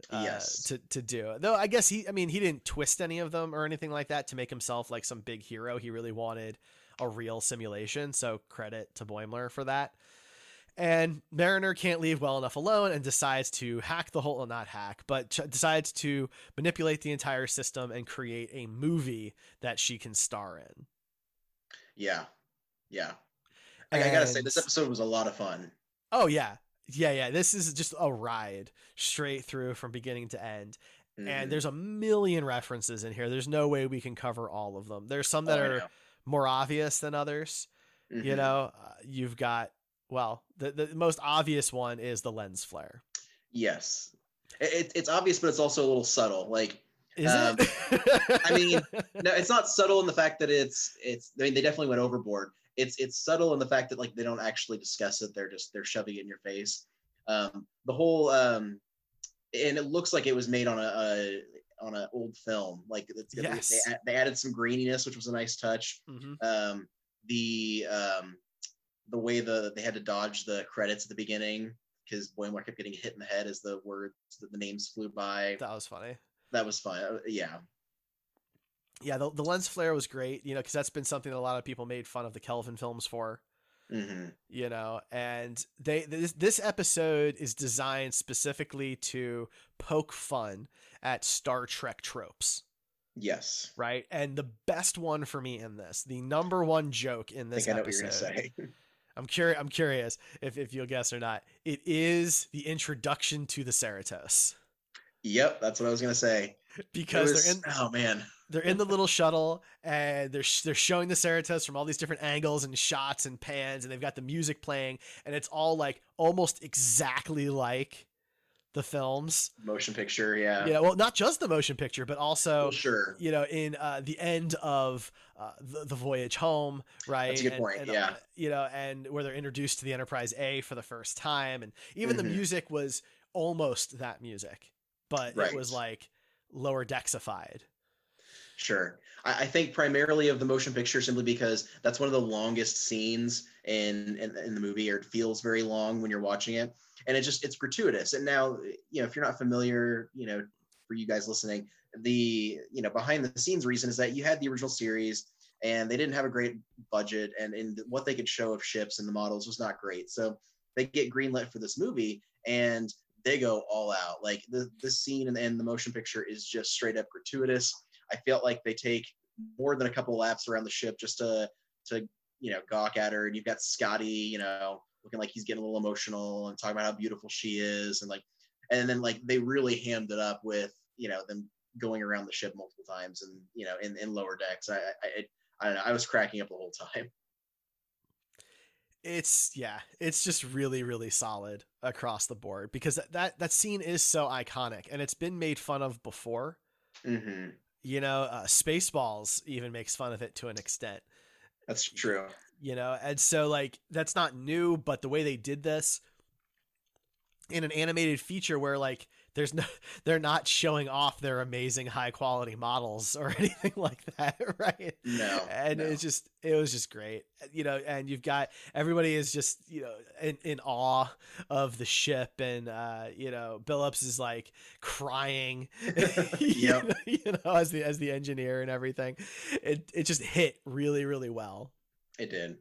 uh, Yes. to to do. Though I guess he, I mean, he didn't twist any of them or anything like that to make himself like some big hero. He really wanted a real simulation. So credit to Boimler for that. And Mariner can't leave well enough alone and decides to hack the whole, well, not hack, but ch- decides to manipulate the entire system and create a movie that she can star in. Yeah, yeah. I, I gotta say, this episode was a lot of fun. Oh yeah. Yeah, yeah. This is just a ride straight through from beginning to end. Mhm. And there's a million references in here. There's no way we can cover all of them. There's some that Oh, are more obvious than others. You Mhm. know, uh, you've got well, the the most obvious one is the lens flare. Yes, it, it- it's obvious, but it's also a little subtle. Like, Is um, it? I mean, (laughs) no, it's not subtle in the fact that it's it's. I mean, they definitely went overboard. It's it's subtle in the fact that like they don't actually discuss it. They're just they're shoving it in your face. Um, the whole um, and it looks like it was made on a, a on an old film. Like it's, Yes. they, they added some graininess, which was a nice touch. Mhm. Um, the um, the way the they had to dodge the credits at the beginning because Boimler kept getting hit in the head as the words the, the names flew by. That was funny. That was fun. Uh, Yeah. Yeah, the, the lens flare was great, you know, because that's been something that a lot of people made fun of the Kelvin films for. hmm you know and they this, this episode is designed specifically to poke fun at star trek tropes Yes. right and the best one for me in this the number one joke in I this think I know what you're episode. (laughs) i'm curious i'm curious if, if you'll guess or not. It is the introduction to the Cerritos Yep, that's what I was gonna say. because was- they're in oh man, they're in the little shuttle and they're they're showing the Cerritos from all these different angles and shots and pans and they've got the music playing and it's all like almost exactly like the films. motion picture. Yeah. Yeah, well, not just the motion picture, but also Well, sure. you know in uh, the end of uh, the, the voyage home, right? That's a good And- point, and, yeah. uh, you know, and where they're introduced to the Enterprise A for the first time, and even Mhm. the music was almost that music, but Right. it was like lower dexified. Sure. I, I think primarily of the motion picture simply because that's one of the longest scenes in, in in the movie, or it feels very long when you're watching it, and it just it's gratuitous. And now, you know, if you're not familiar, you know, for you guys listening, the you know behind the scenes reason is that you had the original series and they didn't have a great budget, and and what they could show of ships and the models was not great. So they get greenlit for this movie, and they go all out. Like the this scene and, and the motion picture is just straight up gratuitous. I felt like they take more than a couple laps around the ship just to to you know gawk at her. And you've got Scotty, you know, looking like he's getting a little emotional and talking about how beautiful she is, and like, and then like they really hammed it up with you know them going around the ship multiple times and you know in, in lower decks. I, I I don't know. I was cracking up the whole time. (laughs) It's yeah, it's just really really solid across the board because that that, that scene is so iconic and it's been made fun of before. Mm-hmm. You know, uh, Spaceballs even makes fun of it to an extent. That's true. You know, and so like that's not new, but the way they did this in an animated feature where like there's no (laughs) they're not showing off their amazing high quality models or (laughs) anything like that (laughs) right no and no. it's just it was just great you know and you've got everybody is just you know in, in awe of the ship and uh you know billups is like crying yep. know, you know as the as the engineer and everything it it just hit really really well it did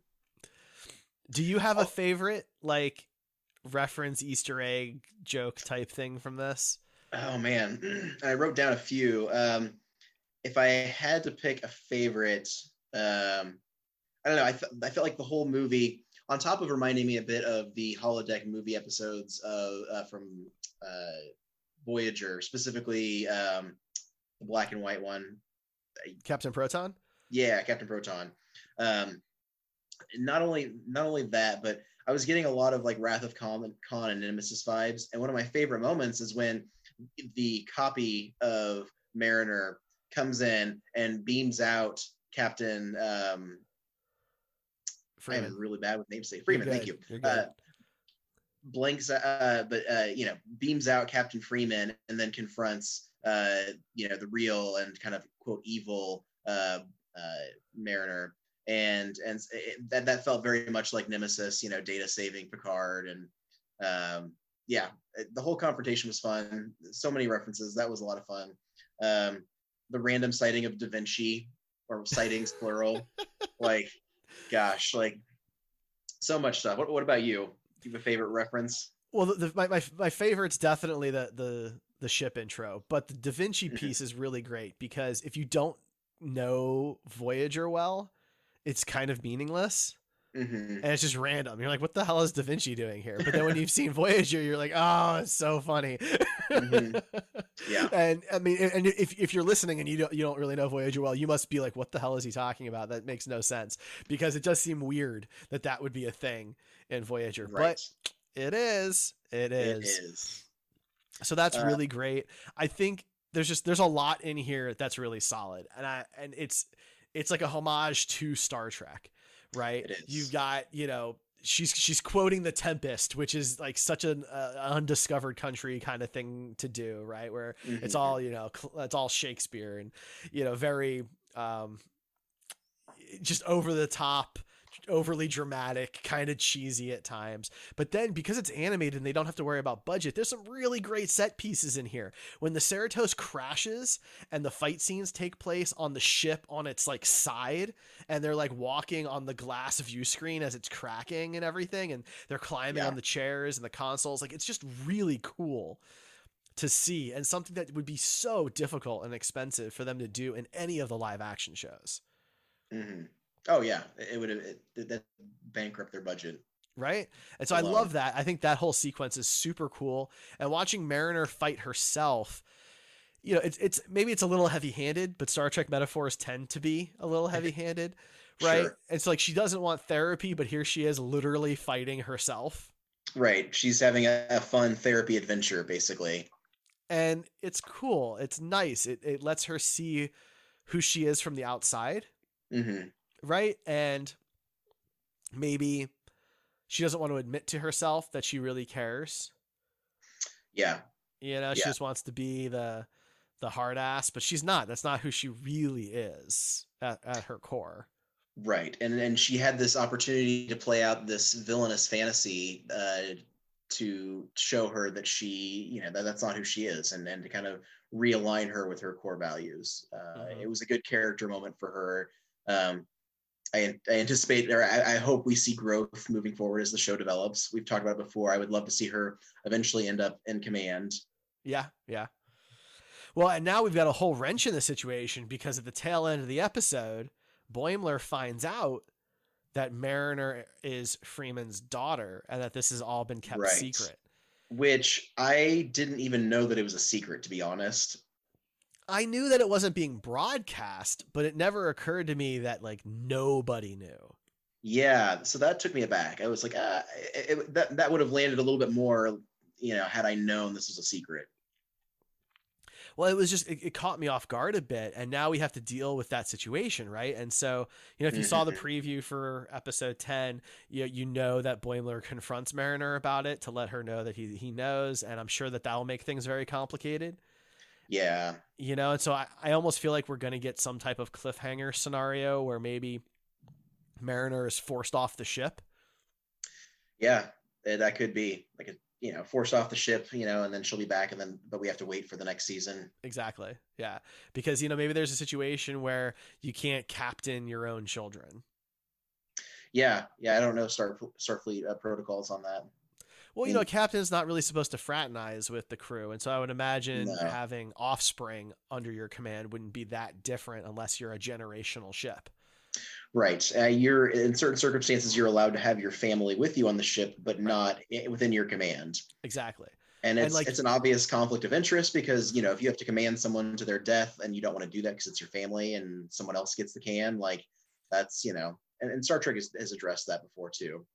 do you have oh. a favorite like reference Easter egg joke type thing from this? Oh man, (clears throat) I wrote down a few. Um, if I had to pick a favorite, um, I don't know. I, th- I felt like the whole movie, on top of reminding me a bit of the holodeck movie episodes of uh, from uh, Voyager, specifically um, the black and white one, Captain Proton. Yeah, Captain Proton. Um, not only not only that, but I was getting a lot of like Wrath of Khan, Khan and Nemesis vibes. And one of my favorite moments is when the copy of Mariner comes in and beams out Captain. Um, Freeman. I'm really bad with namesake. Freeman, thank you. Uh, blinks, uh, but uh, you know, beams out Captain Freeman and then confronts, uh, you know, the real and kind of quote evil uh, uh, Mariner and and it, that that felt very much like Nemesis, you know, data saving Picard, and um, yeah, the whole confrontation was fun. So many references. That was a lot of fun. Um, the random sighting of Da Vinci or sightings plural, (laughs) like, gosh, like so much stuff. What what about you? Do you have a favorite reference? Well, the, the, my, my my favorite's definitely the the the ship intro, but the Da Vinci mm-hmm. piece is really great because if you don't know Voyager well, it's kind of meaningless. Mm-hmm. And it's just random. You're like, what the hell is Da Vinci doing here? But then when you've seen (laughs) Voyager, you're like, oh, it's so funny. Mm-hmm. Yeah. (laughs) and I mean, and if, if you're listening and you don't you don't really know Voyager well, you must be like, what the hell is he talking about? That makes no sense because it does seem weird that that would be a thing in Voyager. Right. But it is. It is. It is. So that's uh, really great. I think there's just there's a lot in here that's really solid, and I and it's it's like a homage to Star Trek, right? You've got, you know, she's she's quoting the Tempest, which is like such an uh, undiscovered country kind of thing to do, right? Where mm-hmm. it's all, you know, it's all Shakespeare and you know, very um just over the top overly dramatic, kind of cheesy at times. But then because it's animated and they don't have to worry about budget, there's some really great set pieces in here. When the Cerritos crashes and the fight scenes take place on the ship on its like side and they're like walking on the glass view screen as it's cracking and everything and they're climbing yeah. on the chairs and the consoles, like it's just really cool to see and something that would be so difficult and expensive for them to do in any of the live action shows. Mm-hmm. Oh yeah, it would have that bankrupt their budget. Right. And so Alone. I love that. I think that whole sequence is super cool. And watching Mariner fight herself, you know, it's it's maybe it's a little heavy-handed, but Star Trek metaphors tend to be a little (laughs) heavy-handed, right? Sure. It's like she doesn't want therapy, but here she is literally fighting herself. Right. She's having a, a fun therapy adventure basically. And it's cool. It's nice. It it lets her see who she is from the outside. Mm-hmm right? And maybe she doesn't want to admit to herself that she really cares. Yeah. You know, she just wants to be the the hard ass, but she's not. That's not who she really is at, at her core. Right. And and she had this opportunity to play out this villainous fantasy uh to show her that she, you know, that, that's not who she is and and to kind of realign her with her core values. Uh, mm-hmm. It was a good character moment for her. Um, I, I, anticipate or I, I, hope we see growth moving forward as the show develops. We've talked about it before. I would love to see her eventually end up in command. Yeah, yeah. Well, and now we've got a whole wrench in the situation because at the tail end of the episode, Boimler finds out that Mariner is Freeman's daughter and that this has all been kept right. secret. Which I didn't even know that it was a secret, to be honest. I knew that it wasn't being broadcast, but it never occurred to me that like nobody knew. Yeah, so that took me aback. I was like, ah, it, it, that that would have landed a little bit more, you know, had I known this was a secret. Well, it was just it, it, caught me off guard a bit, and now we have to deal with that situation, right? And so, you know, if you saw the mm-hmm. preview for episode ten, you you know that Boimler confronts Mariner about it to let her know that he he knows, and I'm sure that that will make things very complicated. Yeah, you know, and so I, I almost feel like we're going to get some type of cliffhanger scenario where maybe Mariner is forced off the ship. Yeah, eh, that could be like a you know forced off the ship, you know, and then she'll be back, and then but we have to wait for the next season. Exactly. Yeah, because you know maybe there's a situation where you can't captain your own children. Yeah, yeah, I don't know Star Starfleet uh, protocols on that. Well, you know, captain's not really supposed to fraternize with the crew, and so I would imagine no. having offspring under your command wouldn't be that different unless you're a generational ship. Right. Uh, you're in certain circumstances you're allowed to have your family with you on the ship, but not within your command. Exactly. And it's and like, it's an obvious conflict of interest because you know if you have to command someone to their death and you don't want to do that because it's your family and someone else gets the can, like that's you know, and, and Star Trek has, has addressed that before too.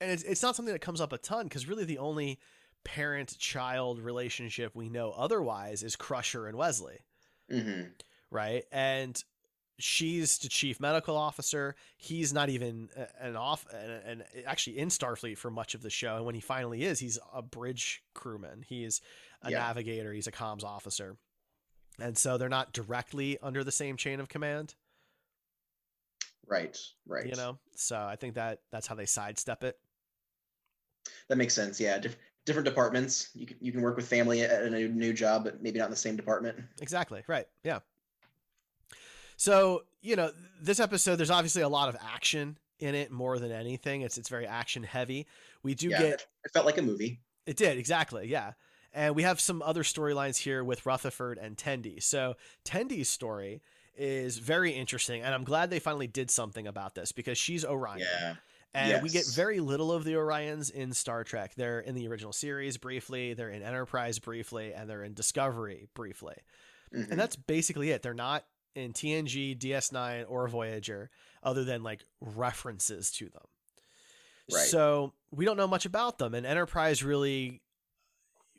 And it's it's not something that comes up a ton because really the only parent child relationship we know otherwise is Crusher and Wesley. Mm-hmm. Right. And she's the chief medical officer. He's not even an off and actually in Starfleet for much of the show. And when he finally is, he's a bridge crewman. He's a yeah. navigator. He's a comms officer. And so they're not directly under the same chain of command. Right. Right. You know, so I think that that's how they sidestep it. That makes sense. Yeah. Dif- different departments. You can, you can work with family at a new, new job, but maybe not in the same department. Exactly. Right. Yeah. So, you know, this episode, there's obviously a lot of action in it more than anything. It's it's very action heavy. We do yeah, get it felt like a movie. It did, exactly. Yeah. And we have some other storylines here with Rutherford and Tendi. So Tendi's story is very interesting, and I'm glad they finally did something about this because she's Orion. Yeah. And yes. we get very little of the Orions in Star Trek. They're in the original series briefly, they're in Enterprise briefly, and they're in Discovery briefly. Mm-hmm. And that's basically it. They're not in TNG, DS9, or Voyager, other than like references to them. Right. So we don't know much about them, and Enterprise really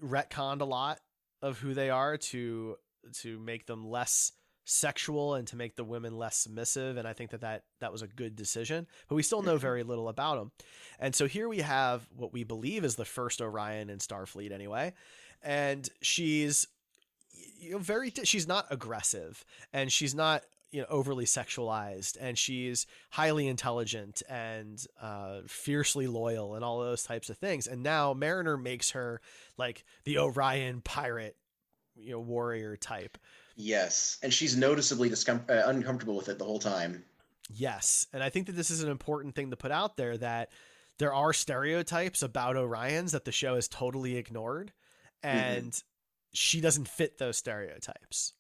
retconned a lot of who they are to to make them less sexual and to make the women less submissive and i think that that, that was a good decision but we still know mm-hmm. very little about them and so here we have what we believe is the first orion in starfleet anyway and she's you know, very she's not aggressive and she's not you know overly sexualized and she's highly intelligent and uh, fiercely loyal and all those types of things. And now mariner makes her like the orion pirate you know warrior type yes and she's noticeably discom- uh, uncomfortable with it the whole time yes and i think that this is an important thing to put out there that there are stereotypes about orions that the show has totally ignored mm-hmm. and mm-hmm she doesn't fit those stereotypes.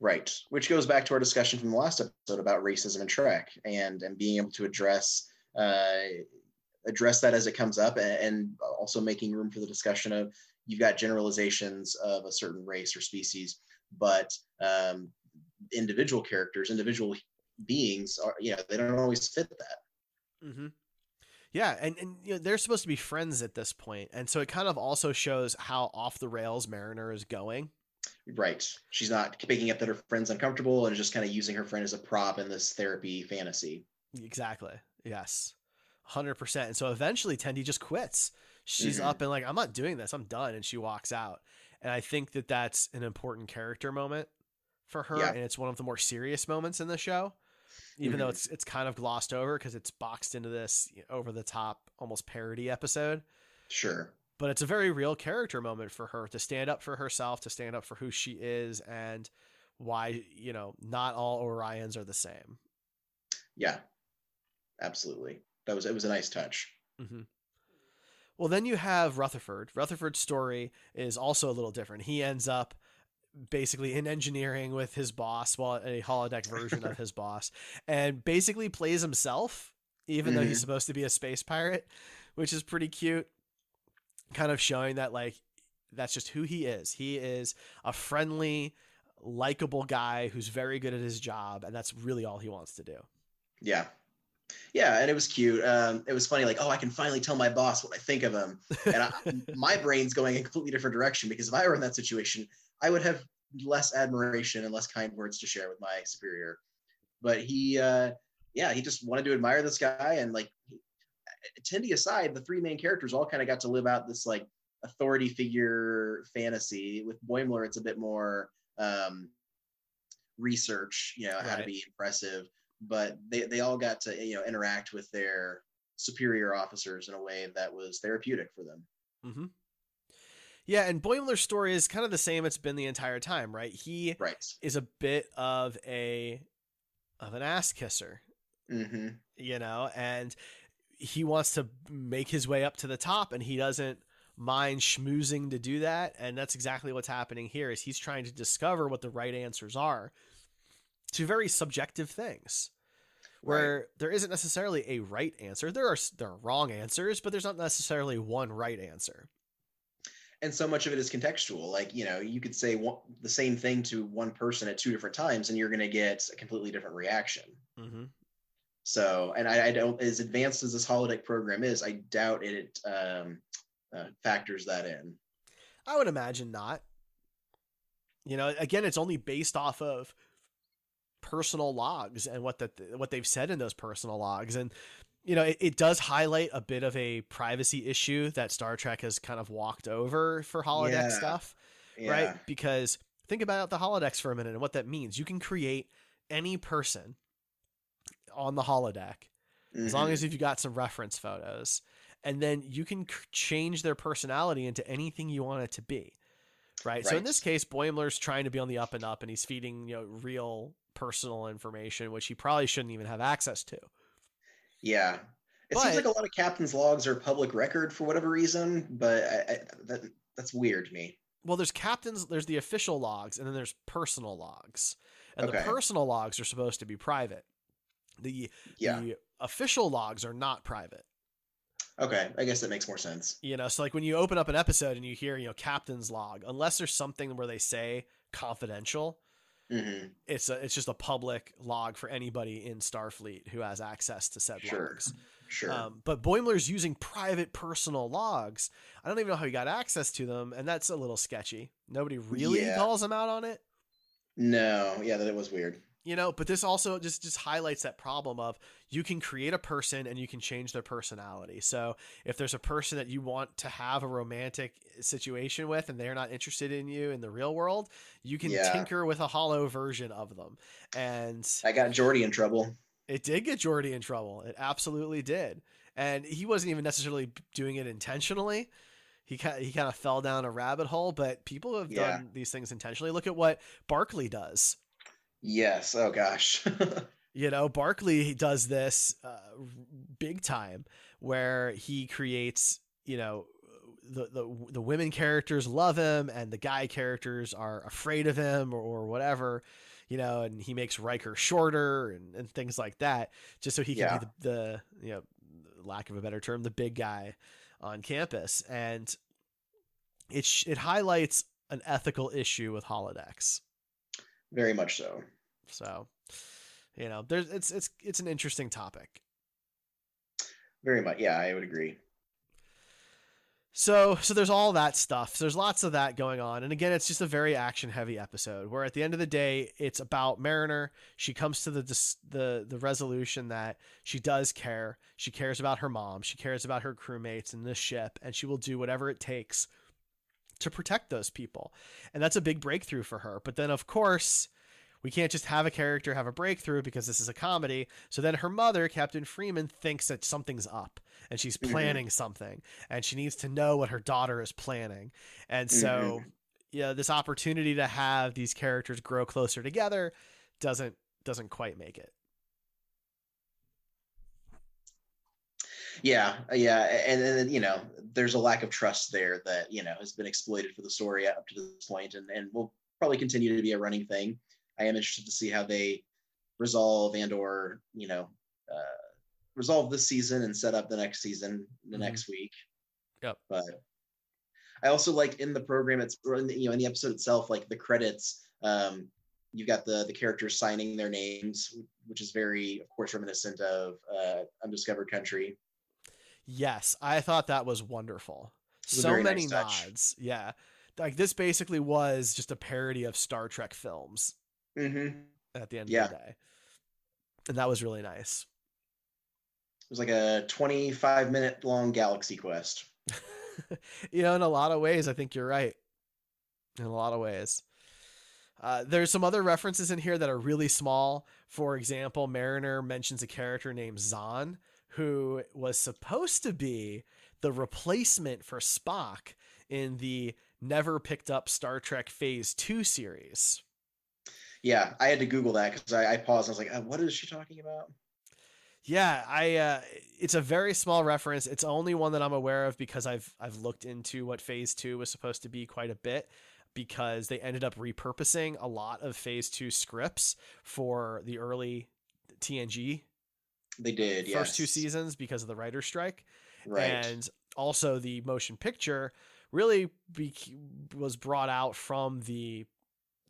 Right, which goes back to our discussion from the last episode about racism in Trek and and being able to address uh, address that as it comes up, and, and also making room for the discussion of you've got generalizations of a certain race or species, but um, individual characters, individual beings are you know they don't always fit that. Mm-hmm. Yeah, and, and you know they're supposed to be friends at this point, and so it kind of also shows how off the rails Mariner is going. Right, she's not picking up that her friend's uncomfortable and just kind of using her friend as a prop in this therapy fantasy. Exactly. Yes, hundred percent. And so eventually, Tendi just quits. She's mm-hmm. up and like, I'm not doing this. I'm done, and she walks out. And I think that that's an important character moment for her, yeah. and it's one of the more serious moments in the show even mm-hmm. though it's it's kind of glossed over because it's boxed into this over the top almost parody episode. Sure. But it's a very real character moment for her to stand up for herself, to stand up for who she is and why, you know, not all Orions are the same. Yeah. Absolutely. That was it was a nice touch. Mm-hmm. Well, then you have Rutherford. Rutherford's story is also a little different. He ends up basically in engineering with his boss, well, a holodeck version of (laughs) his boss, and basically plays himself, even mm-hmm. though he's mm-hmm. supposed to be a space pirate, which is pretty cute. Kind of showing that like that's just who he is. He is a friendly, likable guy who's very good at his job, and that's really all he wants to do. Yeah. Yeah, and it was cute. Um, it was funny, like, oh, I can finally tell my boss what I think of him, and I, (laughs) my brain's going a completely different direction because if I were in that situation, I would have less admiration and less kind words to share with my superior. But he, uh, yeah, he just wanted to admire this guy, and like, Tendi aside, the three main characters all kind of got to live out this like authority figure fantasy. With Boimler, it's a bit more um, research, you know, right. how to be impressive. But they, they all got to, you know, interact with their superior officers in a way that was therapeutic for them. Mm-hmm. Yeah, and Boimler's story is kind of the same it's been the entire time, right? He right. is a bit of a of an ass kisser. Mm-hmm. You know, and he wants to make his way up to the top and he doesn't mind schmoozing to do that and that's exactly what's happening here is he's trying to discover what the right answers are to very subjective things where right. there isn't necessarily a right answer there are there are wrong answers but there's not necessarily one right answer and so much of it is contextual like you know you could say one, the same thing to one person at two different times and you're going to get a completely different reaction mm-hmm. so and I, I, don't as advanced as this holodeck program is i doubt it um, uh, factors that in. I would imagine not. You know, again, it's only based off of personal logs and what that what they've said in those personal logs, and you know, it, it does highlight a bit of a privacy issue that Star Trek has kind of walked over for holodeck yeah. stuff, yeah. right? Because think about the holodecks for a minute and what that means. You can create any person on the holodeck mm-hmm. as long mm-hmm. as you've got some reference photos and then you can change their personality into anything you want it to be. Right? right. So in this case, Boimler's trying to be on the up and up, and he's feeding you know real personal information, which he probably shouldn't even have access to. Yeah, it but, seems like a lot of captain's logs are public record for whatever reason, but I, I, that that's weird to me. Well, there's captains, there's the official logs, and then there's personal logs, and okay. the personal logs are supposed to be private. The yeah. the official logs are not private. Okay, I guess that makes more sense. You know, so like when you open up an episode and you hear, you know, captain's log, unless there's something where they say confidential, mm-hmm. it's a it's just a public log for anybody in Starfleet who has access to said sure. logs. Sure. Um, but Boimler's using private personal logs. I don't even know how he got access to them, and that's a little sketchy. Nobody really yeah. calls him out on it. No, yeah, that it was weird you know but this also just just highlights that problem of you can create a person and you can change their personality. So if there's a person that you want to have a romantic situation with and they're not interested in you in the real world you can yeah. tinker with a holo version of them. And i got Geordi in trouble. It did get Geordi in trouble. It absolutely did. And he wasn't even necessarily doing it intentionally. He kind of, he kind of fell down a rabbit hole but people have yeah. done these things intentionally. Look at what barclay does Yes. Oh gosh. (laughs) you know, Barclay does this uh, big time where he creates, you know, the, the the women characters love him and the guy characters are afraid of him or, or whatever, you know, and he makes Riker shorter and, and things like that just so he can yeah. be the, the you know, lack of a better term, the big guy on campus. And it it highlights an ethical issue with holodecks. Very much so. So, you know, there's it's it's it's an interesting topic. Very much, yeah, I would agree. So, so there's all that stuff. So there's lots of that going on, and again, it's just a very action-heavy episode. Where at the end of the day, it's about Mariner. She comes to the the the resolution that she does care. She cares about her mom. She cares about her crewmates and the ship, and she will do whatever it takes to protect those people. And that's a big breakthrough for her. But then, of course, we can't just have a character have a breakthrough because this is a comedy. So then her mother, Captain Freeman, thinks that something's up and she's mm-hmm. planning mm-hmm. something and she needs to know what her daughter is planning. And so, mm-hmm. yeah, this opportunity to have these characters grow closer together doesn't doesn't quite make it. Yeah, yeah, and then you know, there's a lack of trust there that you know has been exploited for the story up to this point, and and will probably continue to be a running thing. I am interested to see how they resolve and or you know uh, resolve this season and set up the next season the mm-hmm. next week. Yep. But I also like in the program it's or in the, you know in the episode itself like the credits Um, you've got the the characters signing their names, which is very, of course, reminiscent of uh, Undiscovered Country. Yes, I thought that was wonderful. So many nice nods. Yeah, like this basically was just a parody of Star Trek films. Mm-hmm. At the end yeah. of the day, and that was really nice. It was like a 25 minute long galaxy quest. (laughs) you know, in a lot of ways, I think you're right. In a lot of ways. Uh, there's some other references in here that are really small. For example, Mariner mentions a character named Zhaan, who was supposed to be the replacement for Spock in the never picked up Star Trek Phase 2 series. Yeah, I had to Google that because I, I, paused. I was like, uh, what is she talking about? Yeah, I uh, it's a very small reference. It's only one that I'm aware of because I've I've looked into what Phase 2 was supposed to be quite a bit because they ended up repurposing a lot of Phase 2 scripts for the early TNG they did first yes. two seasons because of the writer's strike. Right. And also the motion picture really be- was brought out from the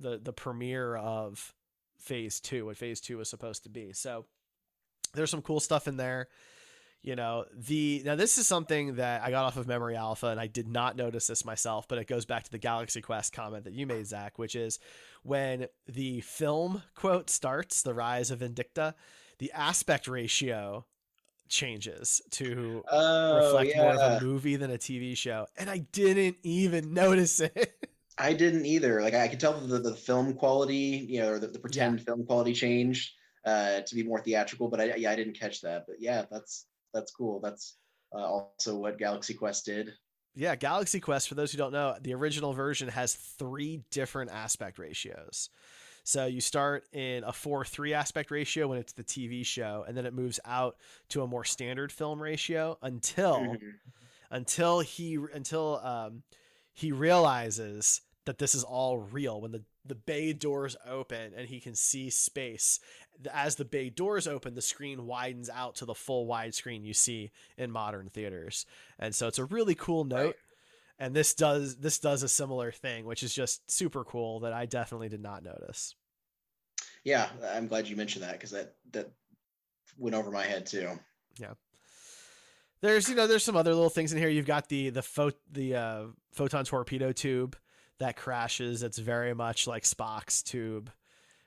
the the premiere of phase 2 what phase 2 was supposed to be. So there's some cool stuff in there. You know, the now this is something that I got off of Memory Alpha and I did not notice this myself, but it goes back to the Galaxy Quest comment that you made, Zach, which is when the film quote starts, the rise of Vindicta, the aspect ratio changes to oh, reflect yeah. more of a movie than a TV show, and I didn't even (laughs) notice it. I didn't either. Like I could tell the, the film quality, you know, or the, the pretend yeah. film quality changed uh, to be more theatrical, but I yeah I didn't catch that. But yeah, that's that's cool. That's uh, also what Galaxy Quest did. Yeah, Galaxy Quest. For those who don't know, the original version has three different aspect ratios. So you start in a 4 3 aspect ratio when it's the TV show, and then it moves out to a more standard film ratio until mm-hmm. until he until um, he realizes that this is all real when the the bay doors open and he can see space as the bay doors open the screen widens out to the full widescreen you see in modern theaters and so it's a really cool note. And this does this does a similar thing which is just super cool that i definitely did not notice yeah, I'm glad you mentioned that because that that went over my head too. Yeah. There's you know there's some other little things in here. You've got the the pho- the uh, photon torpedo tube that crashes. It's very much like Spock's tube,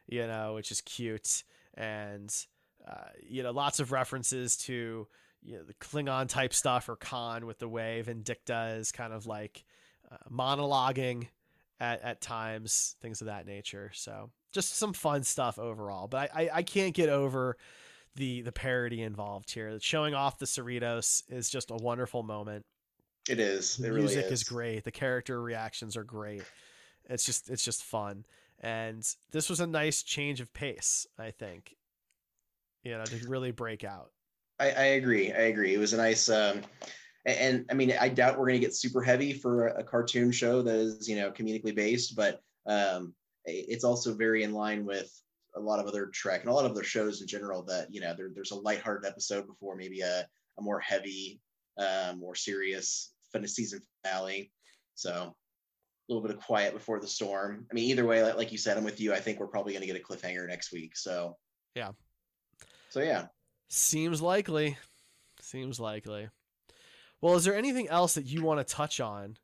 you know, which is cute and uh, you know lots of references to you know the Klingon type stuff or Khan with the wave Vindicta is kind of like uh, monologuing at at times, things of that nature. So just some fun stuff overall. But I, I, I can't get over the the parody involved here. Showing off the Cerritos is just a wonderful moment. It is. The it music really is. is great. The character reactions are great. It's just it's just fun. And this was a nice change of pace, I think. You know, to really break out. I, I agree. I agree. It was a nice um and, and I mean I doubt we're gonna get super heavy for a, a cartoon show that is, you know, comedically based, but um it's also very in line with a lot of other Trek and a lot of other shows in general that, you know, there, there's a lighthearted episode before maybe a, a more heavy, uh, more serious season finale. So a little bit of quiet before the storm. I mean, either way, like, like you said, I'm with you. I think we're probably going to get a cliffhanger next week. So, yeah. So, yeah. Seems likely. Seems likely. Well, is there anything else that you want to touch on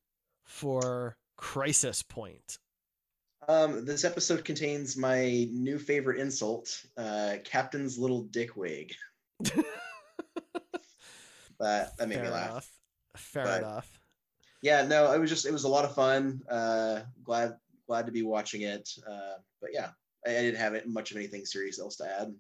for Crisis Point? Um, this episode contains my new favorite insult, uh, Captain's little dick wig. (laughs) that that made Fair me laugh. Enough. Fair but, enough. Yeah, no, it was just it was a lot of fun. Uh, glad glad to be watching it. Uh, but yeah, I, I didn't have it, much of anything serious else to add.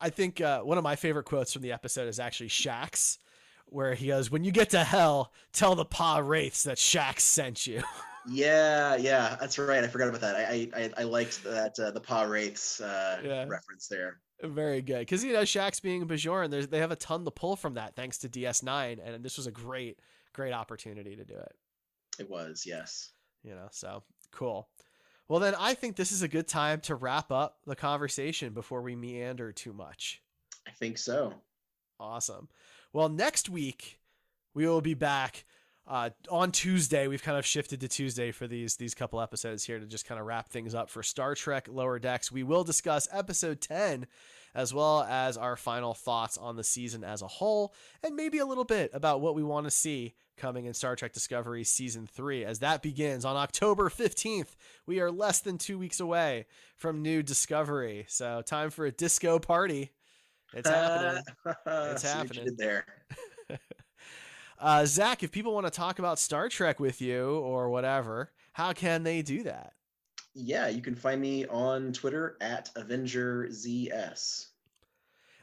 I think uh, one of my favorite quotes from the episode is actually Shaxs, where he goes, "When you get to hell, tell the Pah-wraiths that Shaxs sent you." (laughs) Yeah, yeah, that's right. I forgot about that. I I, I liked that uh, the Pah-wraiths uh, Yeah. reference there. Very good, because you know Shaxs being a Bajoran, they have a ton to pull from that thanks to DS9, and this was a great, great opportunity to do it. It was, yes. You know, so cool. Well, then I think this is a good time to wrap up the conversation before we meander too much. I think so. Awesome. Well, next week we will be back uh, on Tuesday. We've kind of shifted to Tuesday for these these couple episodes here to just kind of wrap things up for Star Trek Lower Decks. We will discuss episode 10 as well as our final thoughts on the season as a whole and maybe a little bit about what we want to see coming in Star Trek Discovery season 3 as that begins on October 15th. We are less than 2 weeks away from new Discovery. So time for a disco party. It's happening. (laughs) it's happening there. (laughs) Uh, Zach, if people want to talk about Star Trek with you or whatever, how can they do that? Yeah, you can find me on Twitter at AvengerZS.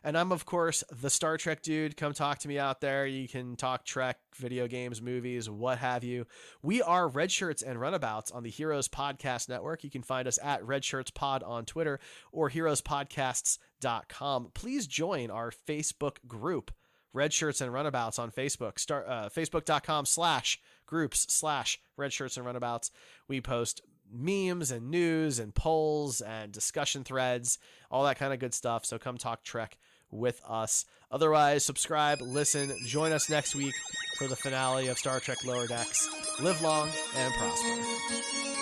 And I'm, of course, the Star Trek dude. Come talk to me out there. You can talk Trek, video games, movies, what have you. We are Red Shirts and Runabouts on the Heroes Podcast Network. You can find us at Red Shirts Pod on Twitter or heroespodcasts.com. Please join our Facebook group red shirts and runabouts on facebook start uh, facebook.com slash groups slash red shirts and runabouts we post memes and news and polls and discussion threads all that kind of good stuff so come talk trek with us. Otherwise subscribe listen join us next week for the finale of star trek lower decks. Live long and prosper